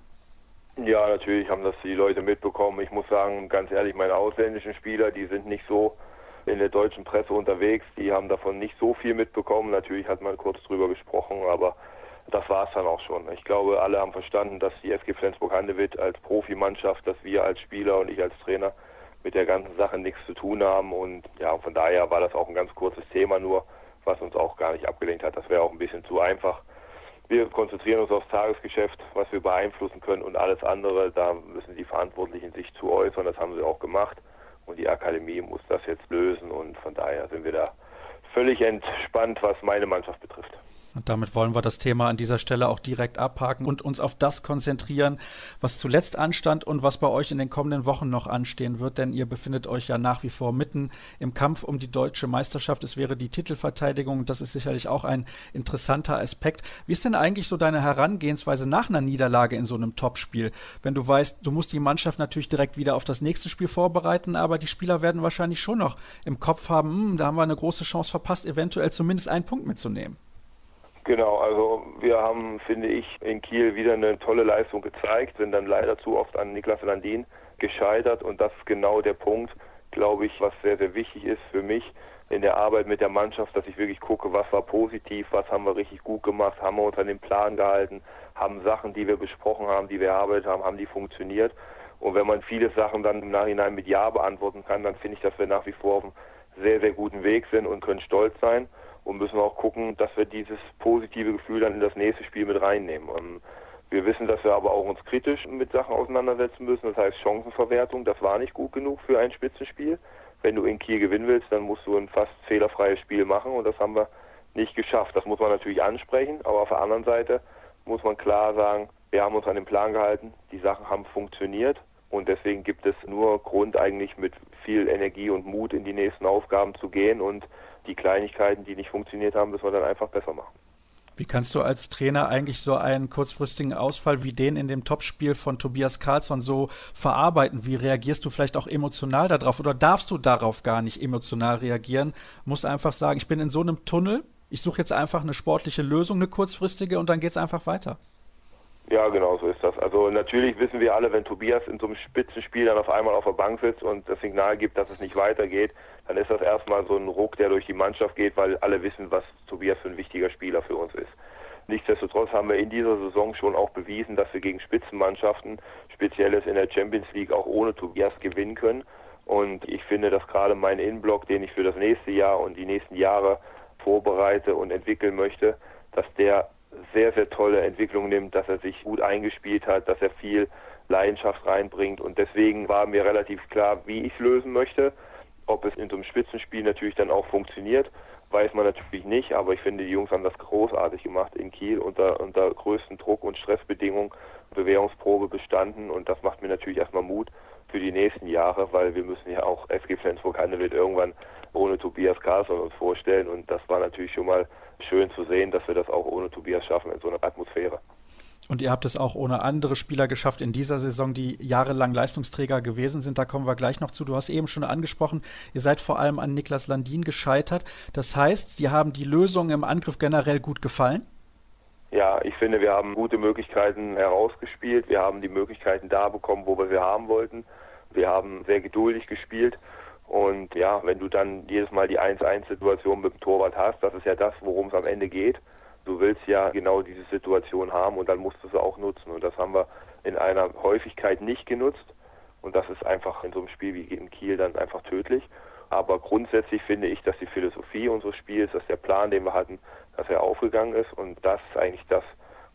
Ja, natürlich haben das die Leute mitbekommen. Ich muss sagen, ganz ehrlich, meine ausländischen Spieler, die sind nicht so in der deutschen Presse unterwegs. Die haben davon nicht so viel mitbekommen. Natürlich hat man kurz drüber gesprochen, aber das war es dann auch schon. Ich glaube, alle haben verstanden, dass die SG Flensburg-Handewitt als Profimannschaft, dass wir als Spieler und ich als Trainer mit der ganzen Sache nichts zu tun haben. Und ja, von daher war das auch ein ganz kurzes Thema nur, was uns auch gar nicht abgelenkt hat. Das wäre auch ein bisschen zu einfach. Wir konzentrieren uns aufs Tagesgeschäft, was wir beeinflussen können und alles andere, da müssen die Verantwortlichen sich zu äußern. Das haben sie auch gemacht. Und die Akademie muss das jetzt lösen und von daher sind wir da völlig entspannt, was meine Mannschaft betrifft. Und damit wollen wir das Thema an dieser Stelle auch direkt abhaken und uns auf das konzentrieren, was zuletzt anstand und was bei euch in den kommenden Wochen noch anstehen wird, denn ihr befindet euch ja nach wie vor mitten im Kampf um die deutsche Meisterschaft. Es wäre die Titelverteidigung. Das ist sicherlich auch ein interessanter Aspekt. Wie ist denn eigentlich so deine Herangehensweise nach einer Niederlage in so einem Topspiel? Wenn du weißt, du musst die Mannschaft natürlich direkt wieder auf das nächste Spiel vorbereiten, aber die Spieler werden wahrscheinlich schon noch im Kopf haben, hm, da haben wir eine große Chance verpasst, eventuell zumindest einen Punkt mitzunehmen. Genau, also wir haben, finde ich, in Kiel wieder eine tolle Leistung gezeigt, sind dann leider zu oft an Niklas Landin gescheitert und das ist genau der Punkt, glaube ich, was sehr, sehr wichtig ist für mich in der Arbeit mit der Mannschaft, dass ich wirklich gucke, was war positiv, was haben wir richtig gut gemacht, haben wir uns an den Plan gehalten, haben Sachen, die wir besprochen haben, die wir erarbeitet haben, haben die funktioniert. Und wenn man viele Sachen dann im Nachhinein mit Ja beantworten kann, dann finde ich, dass wir nach wie vor auf einem sehr, sehr guten Weg sind und können stolz sein und müssen auch gucken, dass wir dieses positive Gefühl dann in das nächste Spiel mit reinnehmen. Und wir wissen, dass wir aber auch uns kritisch mit Sachen auseinandersetzen müssen. Das heißt Chancenverwertung, das war nicht gut genug für ein Spitzenspiel. Wenn du in Kiel gewinnen willst, dann musst du ein fast fehlerfreies Spiel machen und das haben wir nicht geschafft. Das muss man natürlich ansprechen, aber auf der anderen Seite muss man klar sagen, wir haben uns an den Plan gehalten, die Sachen haben funktioniert und deswegen gibt es nur Grund eigentlich mit viel Energie und Mut in die nächsten Aufgaben zu gehen und die Kleinigkeiten, die nicht funktioniert haben, müssen wir dann einfach besser machen. Wie kannst du als Trainer eigentlich so einen kurzfristigen Ausfall wie den in dem Topspiel von Tobias Karlsson so verarbeiten? Wie reagierst du vielleicht auch emotional darauf oder darfst du darauf gar nicht emotional reagieren? Musst einfach sagen, ich bin in so einem Tunnel, ich suche jetzt einfach eine sportliche Lösung, eine kurzfristige und dann geht es einfach weiter. Ja, genau so ist das. Also natürlich wissen wir alle, wenn Tobias in so einem Spitzenspiel dann auf einmal auf der Bank sitzt und das Signal gibt, dass es nicht weitergeht, dann ist das erstmal so ein Ruck, der durch die Mannschaft geht, weil alle wissen, was Tobias für ein wichtiger Spieler für uns ist. Nichtsdestotrotz haben wir in dieser Saison schon auch bewiesen, dass wir gegen Spitzenmannschaften, spezielles in der Champions League, auch ohne Tobias gewinnen können. Und ich finde, dass gerade mein Innenblock, den ich für das nächste Jahr und die nächsten Jahre vorbereite und entwickeln möchte, dass der sehr, sehr tolle Entwicklung nimmt, dass er sich gut eingespielt hat, dass er viel Leidenschaft reinbringt. Und deswegen war mir relativ klar, wie ich es lösen möchte. Ob es in so einem Spitzenspiel natürlich dann auch funktioniert, weiß man natürlich nicht. Aber ich finde, die Jungs haben das großartig gemacht in Kiel unter, unter größten Druck und Stressbedingungen, Bewährungsprobe bestanden. Und das macht mir natürlich erstmal Mut für die nächsten Jahre, weil wir müssen ja auch SG Flensburg-Handewitt irgendwann ohne Tobias Carlson uns vorstellen. Und das war natürlich schon mal schön zu sehen, dass wir das auch ohne Tobias schaffen in so einer Atmosphäre. Und ihr habt es auch ohne andere Spieler geschafft in dieser Saison, die jahrelang Leistungsträger gewesen sind. Da kommen wir gleich noch zu. Du hast eben schon angesprochen, ihr seid vor allem an Niklas Landin gescheitert. Das heißt, sie haben die Lösung im Angriff generell gut gefallen? Ja, ich finde, wir haben gute Möglichkeiten herausgespielt. Wir haben die Möglichkeiten da bekommen, wo wir sie haben wollten. Wir haben sehr geduldig gespielt. Und ja, wenn du dann jedes Mal die 1-1-Situation mit dem Torwart hast, das ist ja das, worum es am Ende geht. Du willst ja genau diese Situation haben und dann musst du sie auch nutzen. Und das haben wir in einer Häufigkeit nicht genutzt. Und das ist einfach in so einem Spiel wie in Kiel dann einfach tödlich. Aber grundsätzlich finde ich, dass die Philosophie unseres Spiels, dass der Plan, den wir hatten, dass er aufgegangen ist. Und das ist eigentlich das,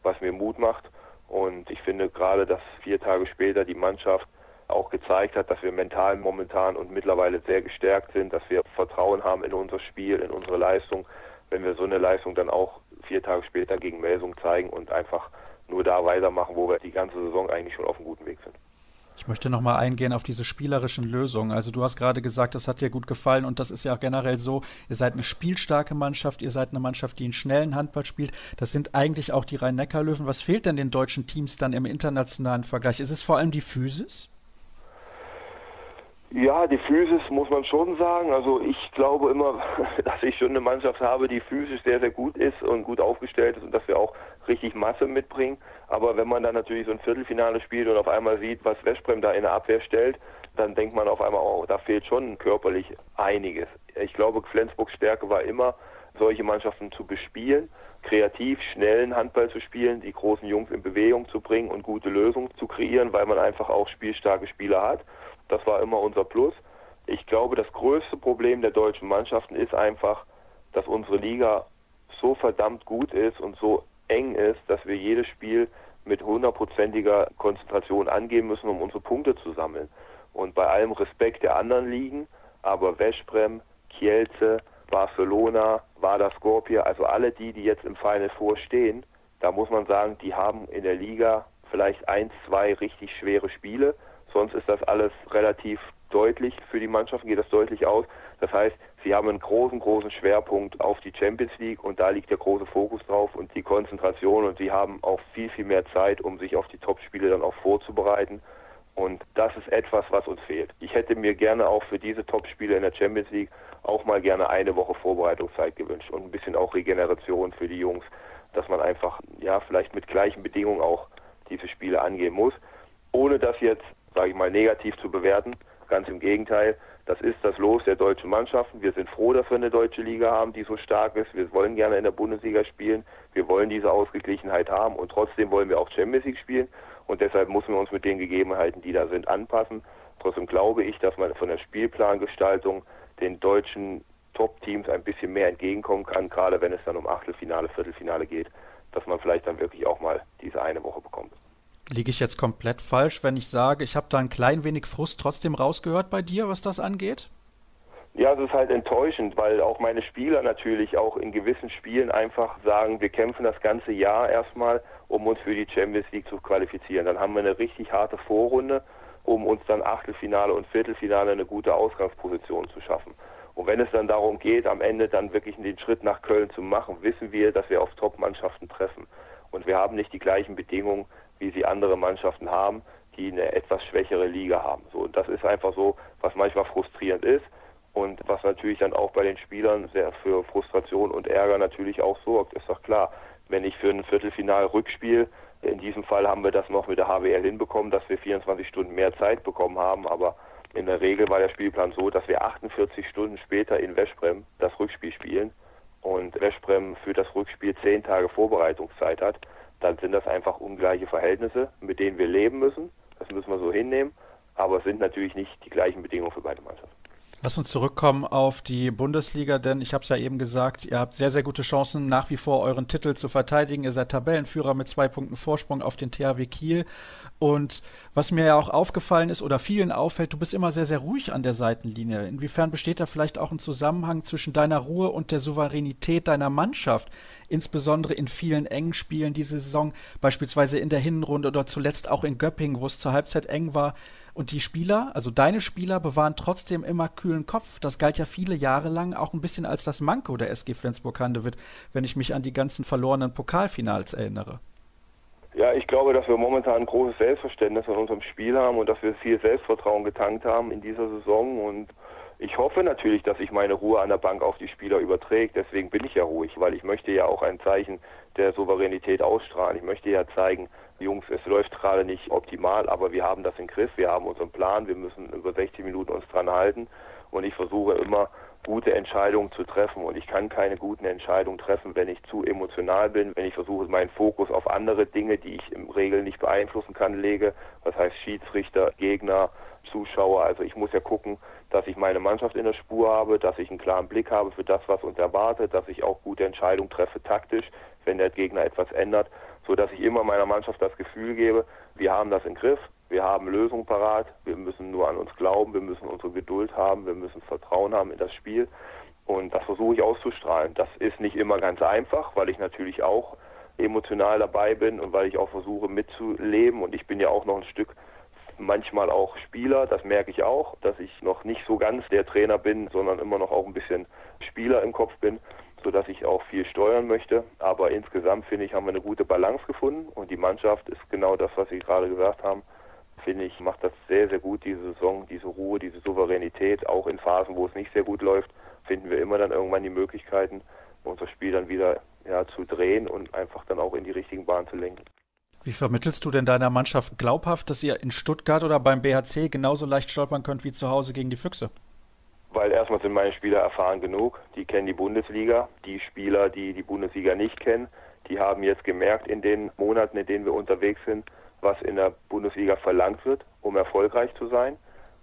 was mir Mut macht. Und ich finde gerade, dass vier Tage später die Mannschaft auch gezeigt hat, dass wir mental momentan und mittlerweile sehr gestärkt sind, dass wir Vertrauen haben in unser Spiel, in unsere Leistung. Wenn wir so eine Leistung dann auch vier Tage später gegen Melsung zeigen und einfach nur da weitermachen, wo wir die ganze Saison eigentlich schon auf einem guten Weg sind. Ich möchte nochmal eingehen auf diese spielerischen Lösungen. Also du hast gerade gesagt, das hat dir gut gefallen und das ist ja generell so, ihr seid eine spielstarke Mannschaft, ihr seid eine Mannschaft, die einen schnellen Handball spielt. Das sind eigentlich auch die Rhein-Neckar-Löwen. Was fehlt denn den deutschen Teams dann im internationalen Vergleich? Ist es vor allem die Physis? Ja, die Physis muss man schon sagen. Also ich glaube immer, dass ich schon eine Mannschaft habe, die physisch sehr, sehr gut ist und gut aufgestellt ist und dass wir auch richtig Masse mitbringen. Aber wenn man dann natürlich so ein Viertelfinale spielt und auf einmal sieht, was Westbrem da in der Abwehr stellt, dann denkt man auf einmal, oh, da fehlt schon körperlich einiges. Ich glaube, Flensburgs Stärke war immer, solche Mannschaften zu bespielen, kreativ, schnellen Handball zu spielen, die großen Jungs in Bewegung zu bringen und gute Lösungen zu kreieren, weil man einfach auch spielstarke Spieler hat. Das war immer unser Plus. Ich glaube, das größte Problem der deutschen Mannschaften ist einfach, dass unsere Liga so verdammt gut ist und so eng ist, dass wir jedes Spiel mit hundertprozentiger Konzentration angehen müssen, um unsere Punkte zu sammeln. Und bei allem Respekt der anderen Ligen, aber Veszprem, Kielce, Barcelona, Vardar Skopje, also alle die, die jetzt im Final vorstehen, da muss man sagen, die haben in der Liga vielleicht ein, zwei richtig schwere Spiele Sonst ist das alles relativ deutlich. Für die Mannschaften geht das deutlich aus. Das heißt, sie haben einen großen, großen Schwerpunkt auf die Champions League und da liegt der große Fokus drauf und die Konzentration und sie haben auch viel, viel mehr Zeit, um sich auf die Topspiele dann auch vorzubereiten. Und das ist etwas, was uns fehlt. Ich hätte mir gerne auch für diese Topspiele in der Champions League auch mal gerne eine Woche Vorbereitungszeit gewünscht und ein bisschen auch Regeneration für die Jungs, dass man einfach, ja, vielleicht mit gleichen Bedingungen auch diese Spiele angehen muss, ohne dass jetzt sage ich mal, negativ zu bewerten. Ganz im Gegenteil, das ist das Los der deutschen Mannschaften. Wir sind froh, dass wir eine deutsche Liga haben, die so stark ist. Wir wollen gerne in der Bundesliga spielen. Wir wollen diese Ausgeglichenheit haben und trotzdem wollen wir auch Champions League spielen. Und deshalb müssen wir uns mit den Gegebenheiten, die da sind, anpassen. Trotzdem glaube ich, dass man von der Spielplangestaltung den deutschen Top-Teams ein bisschen mehr entgegenkommen kann, gerade wenn es dann um Achtelfinale, Viertelfinale geht, dass man vielleicht dann wirklich auch mal diese eine Woche bekommt. Liege ich jetzt komplett falsch, wenn ich sage, ich habe da ein klein wenig Frust trotzdem rausgehört bei dir, was das angeht? Ja, es ist halt enttäuschend, weil auch meine Spieler natürlich auch in gewissen Spielen einfach sagen, wir kämpfen das ganze Jahr erstmal, um uns für die Champions League zu qualifizieren. Dann haben wir eine richtig harte Vorrunde, um uns dann Achtelfinale und Viertelfinale eine gute Ausgangsposition zu schaffen. Und wenn es dann darum geht, am Ende dann wirklich den Schritt nach Köln zu machen, wissen wir, dass wir auf Top-Mannschaften treffen. Und wir haben nicht die gleichen Bedingungen wie sie andere Mannschaften haben, die eine etwas schwächere Liga haben. So, und das ist einfach so, was manchmal frustrierend ist und was natürlich dann auch bei den Spielern sehr für Frustration und Ärger natürlich auch sorgt, ist doch klar. Wenn ich für ein Viertelfinal-Rückspiel, in diesem Fall haben wir das noch mit der HWL hinbekommen, dass wir 24 Stunden mehr Zeit bekommen haben, aber in der Regel war der Spielplan so, dass wir 48 Stunden später in Westbrem das Rückspiel spielen und Westbrem für das Rückspiel 10 Tage Vorbereitungszeit hat dann sind das einfach ungleiche Verhältnisse, mit denen wir leben müssen. Das müssen wir so hinnehmen. aber es sind natürlich nicht die gleichen Bedingungen für beide Mannschaften. Lass uns zurückkommen auf die Bundesliga, denn ich habe es ja eben gesagt, ihr habt sehr, sehr gute Chancen, nach wie vor euren Titel zu verteidigen. Ihr seid Tabellenführer mit zwei Punkten Vorsprung auf den THW Kiel. Und was mir ja auch aufgefallen ist oder vielen auffällt, du bist immer sehr, sehr ruhig an der Seitenlinie. Inwiefern besteht da vielleicht auch ein Zusammenhang zwischen deiner Ruhe und der Souveränität deiner Mannschaft? Insbesondere in vielen engen Spielen diese Saison, beispielsweise in der Hinrunde oder zuletzt auch in Göppingen, wo es zur Halbzeit eng war. Und die Spieler, also deine Spieler, bewahren trotzdem immer kühlen Kopf. Das galt ja viele Jahre lang auch ein bisschen als das Manko der SG Flensburg-Handewitt, wenn ich mich an die ganzen verlorenen Pokalfinals erinnere. Ja, ich glaube, dass wir momentan ein großes Selbstverständnis von unserem Spiel haben und dass wir viel Selbstvertrauen getankt haben in dieser Saison und ich hoffe natürlich, dass sich meine Ruhe an der Bank auf die Spieler überträgt. Deswegen bin ich ja ruhig, weil ich möchte ja auch ein Zeichen der Souveränität ausstrahlen. Ich möchte ja zeigen, Jungs, es läuft gerade nicht optimal, aber wir haben das im Griff, wir haben unseren Plan, wir müssen über 60 Minuten uns dran halten. Und ich versuche immer gute Entscheidungen zu treffen. Und ich kann keine guten Entscheidungen treffen, wenn ich zu emotional bin, wenn ich versuche, meinen Fokus auf andere Dinge, die ich im Regel nicht beeinflussen kann, lege, das heißt Schiedsrichter, Gegner, Zuschauer, also ich muss ja gucken, dass ich meine Mannschaft in der Spur habe, dass ich einen klaren Blick habe für das, was uns erwartet, dass ich auch gute Entscheidungen treffe taktisch, wenn der Gegner etwas ändert so dass ich immer meiner Mannschaft das Gefühl gebe, wir haben das im Griff, wir haben Lösungen parat, wir müssen nur an uns glauben, wir müssen unsere Geduld haben, wir müssen Vertrauen haben in das Spiel. Und das versuche ich auszustrahlen. Das ist nicht immer ganz einfach, weil ich natürlich auch emotional dabei bin und weil ich auch versuche mitzuleben. Und ich bin ja auch noch ein Stück manchmal auch Spieler, das merke ich auch, dass ich noch nicht so ganz der Trainer bin, sondern immer noch auch ein bisschen Spieler im Kopf bin sodass ich auch viel steuern möchte. Aber insgesamt finde ich, haben wir eine gute Balance gefunden und die Mannschaft ist genau das, was Sie gerade gesagt haben. Finde ich, macht das sehr, sehr gut, diese Saison, diese Ruhe, diese Souveränität. Auch in Phasen, wo es nicht sehr gut läuft, finden wir immer dann irgendwann die Möglichkeiten, unser Spiel dann wieder ja, zu drehen und einfach dann auch in die richtigen Bahnen zu lenken. Wie vermittelst du denn deiner Mannschaft glaubhaft, dass ihr in Stuttgart oder beim BHC genauso leicht stolpern könnt wie zu Hause gegen die Füchse? Weil erstmal sind meine Spieler erfahren genug, die kennen die Bundesliga. Die Spieler, die die Bundesliga nicht kennen, die haben jetzt gemerkt in den Monaten, in denen wir unterwegs sind, was in der Bundesliga verlangt wird, um erfolgreich zu sein.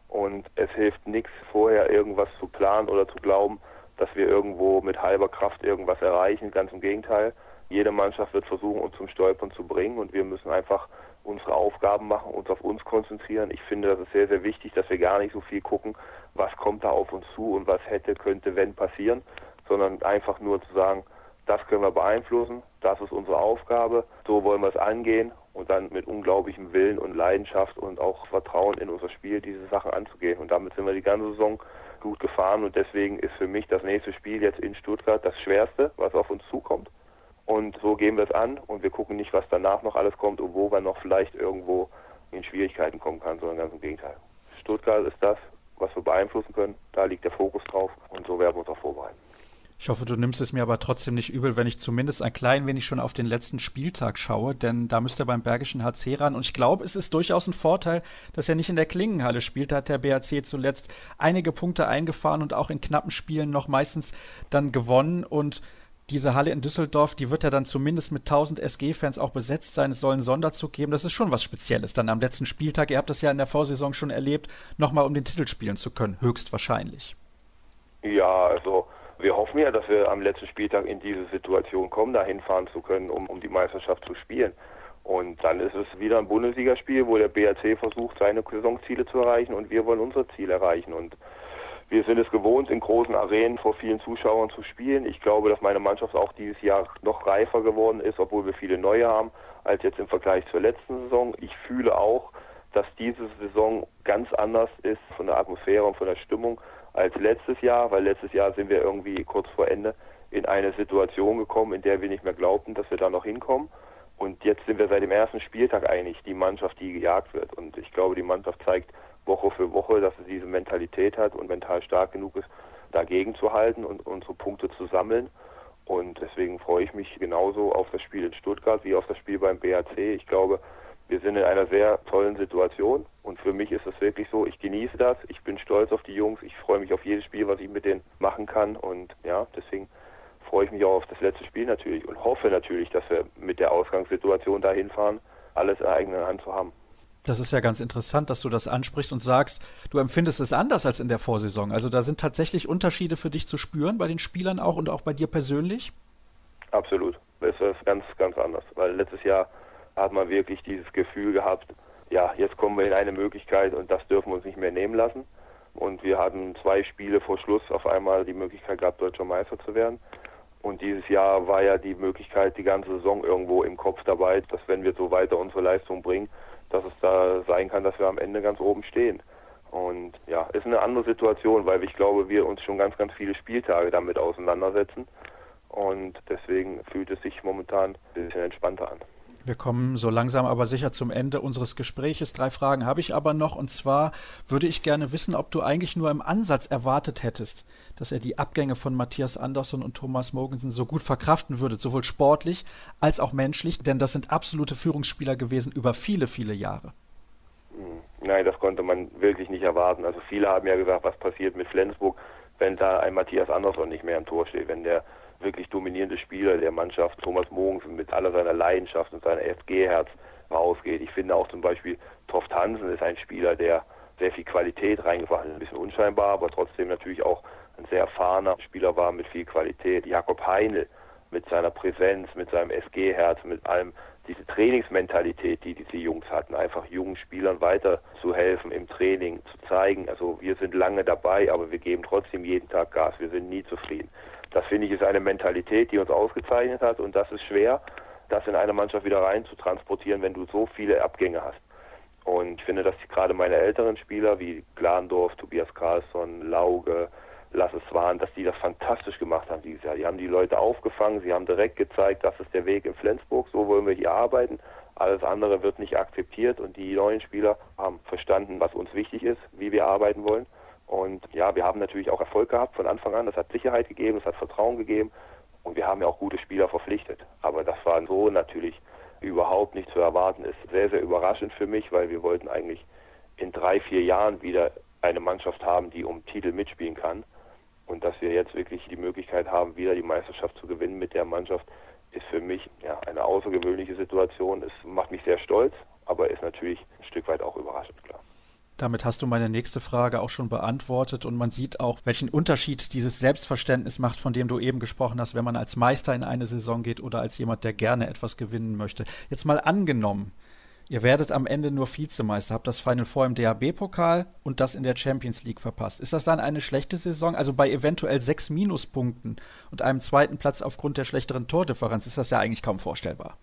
Und es hilft nichts, vorher irgendwas zu planen oder zu glauben, dass wir irgendwo mit halber Kraft irgendwas erreichen. Ganz im Gegenteil. Jede Mannschaft wird versuchen, uns zum Stolpern zu bringen und wir müssen einfach unsere Aufgaben machen, uns auf uns konzentrieren. Ich finde, das ist sehr, sehr wichtig, dass wir gar nicht so viel gucken, was kommt da auf uns zu und was hätte, könnte, wenn passieren, sondern einfach nur zu sagen, das können wir beeinflussen, das ist unsere Aufgabe, so wollen wir es angehen und dann mit unglaublichem Willen und Leidenschaft und auch Vertrauen in unser Spiel diese Sachen anzugehen. Und damit sind wir die ganze Saison gut gefahren und deswegen ist für mich das nächste Spiel jetzt in Stuttgart das schwerste, was auf uns zukommt. Und so gehen wir es an und wir gucken nicht, was danach noch alles kommt und wo man noch vielleicht irgendwo in Schwierigkeiten kommen kann, sondern ganz im Gegenteil. Stuttgart ist das, was wir beeinflussen können. Da liegt der Fokus drauf und so werden wir uns auch vorbereiten. Ich hoffe, du nimmst es mir aber trotzdem nicht übel, wenn ich zumindest ein klein wenig schon auf den letzten Spieltag schaue, denn da müsste er beim Bergischen HC ran. Und ich glaube, es ist durchaus ein Vorteil, dass er nicht in der Klingenhalle spielt. Da hat der BHC zuletzt einige Punkte eingefahren und auch in knappen Spielen noch meistens dann gewonnen. Und diese Halle in Düsseldorf, die wird ja dann zumindest mit 1000 SG-Fans auch besetzt sein. Es soll einen Sonderzug geben. Das ist schon was Spezielles dann am letzten Spieltag. Ihr habt das ja in der Vorsaison schon erlebt, nochmal um den Titel spielen zu können, höchstwahrscheinlich. Ja, also wir hoffen ja, dass wir am letzten Spieltag in diese Situation kommen, da hinfahren zu können, um, um die Meisterschaft zu spielen. Und dann ist es wieder ein Bundesligaspiel, wo der BRC versucht, seine Saisonziele zu erreichen und wir wollen unser Ziel erreichen. Und wir sind es gewohnt, in großen Arenen vor vielen Zuschauern zu spielen. Ich glaube, dass meine Mannschaft auch dieses Jahr noch reifer geworden ist, obwohl wir viele neue haben, als jetzt im Vergleich zur letzten Saison. Ich fühle auch, dass diese Saison ganz anders ist von der Atmosphäre und von der Stimmung als letztes Jahr, weil letztes Jahr sind wir irgendwie kurz vor Ende in eine Situation gekommen, in der wir nicht mehr glaubten, dass wir da noch hinkommen. Und jetzt sind wir seit dem ersten Spieltag eigentlich die Mannschaft, die gejagt wird. Und ich glaube, die Mannschaft zeigt Woche für Woche, dass sie diese Mentalität hat und mental stark genug ist, dagegen zu halten und unsere Punkte zu sammeln. Und deswegen freue ich mich genauso auf das Spiel in Stuttgart wie auf das Spiel beim BAC. Ich glaube, wir sind in einer sehr tollen Situation und für mich ist es wirklich so, ich genieße das, ich bin stolz auf die Jungs, ich freue mich auf jedes Spiel, was ich mit denen machen kann und ja, deswegen freue ich mich auch auf das letzte Spiel natürlich und hoffe natürlich, dass wir mit der Ausgangssituation dahin fahren, alles in eigener Hand zu haben. Das ist ja ganz interessant, dass du das ansprichst und sagst, du empfindest es anders als in der Vorsaison. Also da sind tatsächlich Unterschiede für dich zu spüren bei den Spielern auch und auch bei dir persönlich? Absolut. Es ist ganz, ganz anders. Weil letztes Jahr hat man wirklich dieses Gefühl gehabt, ja, jetzt kommen wir in eine Möglichkeit und das dürfen wir uns nicht mehr nehmen lassen. Und wir hatten zwei Spiele vor Schluss auf einmal die Möglichkeit gehabt, deutscher Meister zu werden. Und dieses Jahr war ja die Möglichkeit, die ganze Saison irgendwo im Kopf dabei, dass wenn wir so weiter unsere Leistung bringen, dass es da sein kann, dass wir am Ende ganz oben stehen. Und ja, ist eine andere Situation, weil ich glaube, wir uns schon ganz, ganz viele Spieltage damit auseinandersetzen. Und deswegen fühlt es sich momentan ein bisschen entspannter an. Wir kommen so langsam aber sicher zum Ende unseres Gespräches. Drei Fragen habe ich aber noch. Und zwar würde ich gerne wissen, ob du eigentlich nur im Ansatz erwartet hättest, dass er die Abgänge von Matthias Andersson und Thomas Mogensen so gut verkraften würde, sowohl sportlich als auch menschlich. Denn das sind absolute Führungsspieler gewesen über viele, viele Jahre. Hm. Nein, das konnte man wirklich nicht erwarten. Also viele haben ja gesagt, was passiert mit Flensburg, wenn da ein Matthias Andersson nicht mehr im Tor steht, wenn der wirklich dominierende Spieler der Mannschaft, Thomas Mogensen, mit aller seiner Leidenschaft und seiner FG-Herz rausgeht. Ich finde auch zum Beispiel Toft Hansen ist ein Spieler, der sehr viel Qualität reingebracht hat, ein bisschen unscheinbar, aber trotzdem natürlich auch ein sehr erfahrener Spieler war mit viel Qualität. Jakob Heinl mit seiner Präsenz, mit seinem SG-Herz, mit allem, diese Trainingsmentalität, die diese Jungs hatten, einfach jungen Spielern weiter zu helfen im Training, zu zeigen, also wir sind lange dabei, aber wir geben trotzdem jeden Tag Gas, wir sind nie zufrieden. Das finde ich ist eine Mentalität, die uns ausgezeichnet hat und das ist schwer, das in eine Mannschaft wieder rein zu transportieren, wenn du so viele Abgänge hast. Und ich finde, dass gerade meine älteren Spieler wie Glandorf, Tobias Karlsson, Lauge, Lasse Swan, dass die das fantastisch gemacht haben dieses Jahr. Die haben die Leute aufgefangen, sie haben direkt gezeigt, das ist der Weg in Flensburg, so wollen wir hier arbeiten. Alles andere wird nicht akzeptiert und die neuen Spieler haben verstanden, was uns wichtig ist, wie wir arbeiten wollen. Und ja, wir haben natürlich auch Erfolg gehabt von Anfang an. Das hat Sicherheit gegeben, das hat Vertrauen gegeben. Und wir haben ja auch gute Spieler verpflichtet. Aber das war so natürlich überhaupt nicht zu erwarten. Ist sehr, sehr überraschend für mich, weil wir wollten eigentlich in drei, vier Jahren wieder eine Mannschaft haben, die um Titel mitspielen kann. Und dass wir jetzt wirklich die Möglichkeit haben, wieder die Meisterschaft zu gewinnen mit der Mannschaft, ist für mich ja, eine außergewöhnliche Situation. Es macht mich sehr stolz, aber ist natürlich ein Stück weit auch überraschend, klar. Damit hast du meine nächste Frage auch schon beantwortet und man sieht auch, welchen Unterschied dieses Selbstverständnis macht, von dem du eben gesprochen hast, wenn man als Meister in eine Saison geht oder als jemand, der gerne etwas gewinnen möchte. Jetzt mal angenommen, ihr werdet am Ende nur Vizemeister, habt das Final Four im DHB-Pokal und das in der Champions League verpasst. Ist das dann eine schlechte Saison? Also bei eventuell sechs Minuspunkten und einem zweiten Platz aufgrund der schlechteren Tordifferenz ist das ja eigentlich kaum vorstellbar.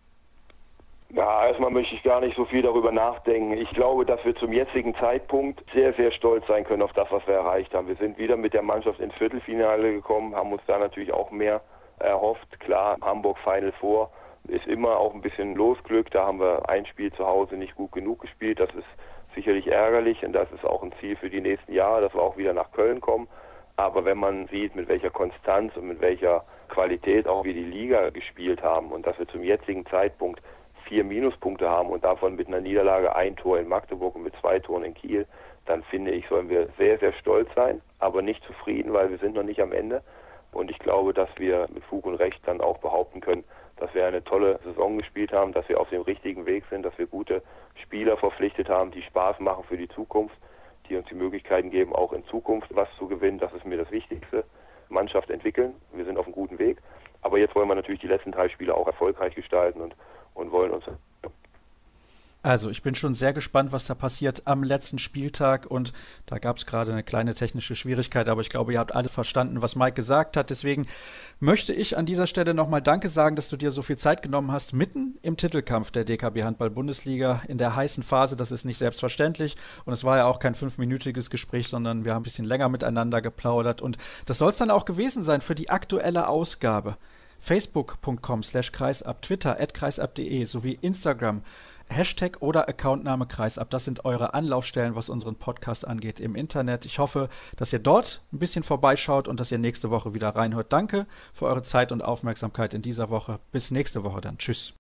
Ja, erstmal möchte ich gar nicht so viel darüber nachdenken. Ich glaube, dass wir zum jetzigen Zeitpunkt sehr, sehr stolz sein können auf das, was wir erreicht haben. Wir sind wieder mit der Mannschaft ins Viertelfinale gekommen, haben uns da natürlich auch mehr erhofft. Klar, Hamburg Final Four ist immer auch ein bisschen Losglück. Da haben wir ein Spiel zu Hause nicht gut genug gespielt. Das ist sicherlich ärgerlich und das ist auch ein Ziel für die nächsten Jahre, dass wir auch wieder nach Köln kommen. Aber wenn man sieht, mit welcher Konstanz und mit welcher Qualität auch wir die Liga gespielt haben und dass wir zum jetzigen Zeitpunkt vier Minuspunkte haben und davon mit einer Niederlage ein Tor in Magdeburg und mit zwei Toren in Kiel, dann finde ich, sollen wir sehr, sehr stolz sein, aber nicht zufrieden, weil wir sind noch nicht am Ende. Und ich glaube, dass wir mit Fug und Recht dann auch behaupten können, dass wir eine tolle Saison gespielt haben, dass wir auf dem richtigen Weg sind, dass wir gute Spieler verpflichtet haben, die Spaß machen für die Zukunft, die uns die Möglichkeiten geben, auch in Zukunft was zu gewinnen. Das ist mir das Wichtigste. Mannschaft entwickeln. Wir sind auf einem guten Weg. Aber jetzt wollen wir natürlich die letzten drei Spiele auch erfolgreich gestalten und und wollen uns also, ich bin schon sehr gespannt, was da passiert am letzten Spieltag. Und da gab es gerade eine kleine technische Schwierigkeit, aber ich glaube, ihr habt alle verstanden, was Mike gesagt hat. Deswegen möchte ich an dieser Stelle nochmal Danke sagen, dass du dir so viel Zeit genommen hast, mitten im Titelkampf der DKB Handball-Bundesliga, in der heißen Phase. Das ist nicht selbstverständlich. Und es war ja auch kein fünfminütiges Gespräch, sondern wir haben ein bisschen länger miteinander geplaudert. Und das soll es dann auch gewesen sein für die aktuelle Ausgabe facebook.com slash kreisab, Twitter at kreisab.de sowie Instagram, Hashtag oder Accountname kreisab. Das sind eure Anlaufstellen, was unseren Podcast angeht im Internet. Ich hoffe, dass ihr dort ein bisschen vorbeischaut und dass ihr nächste Woche wieder reinhört. Danke für eure Zeit und Aufmerksamkeit in dieser Woche. Bis nächste Woche dann. Tschüss.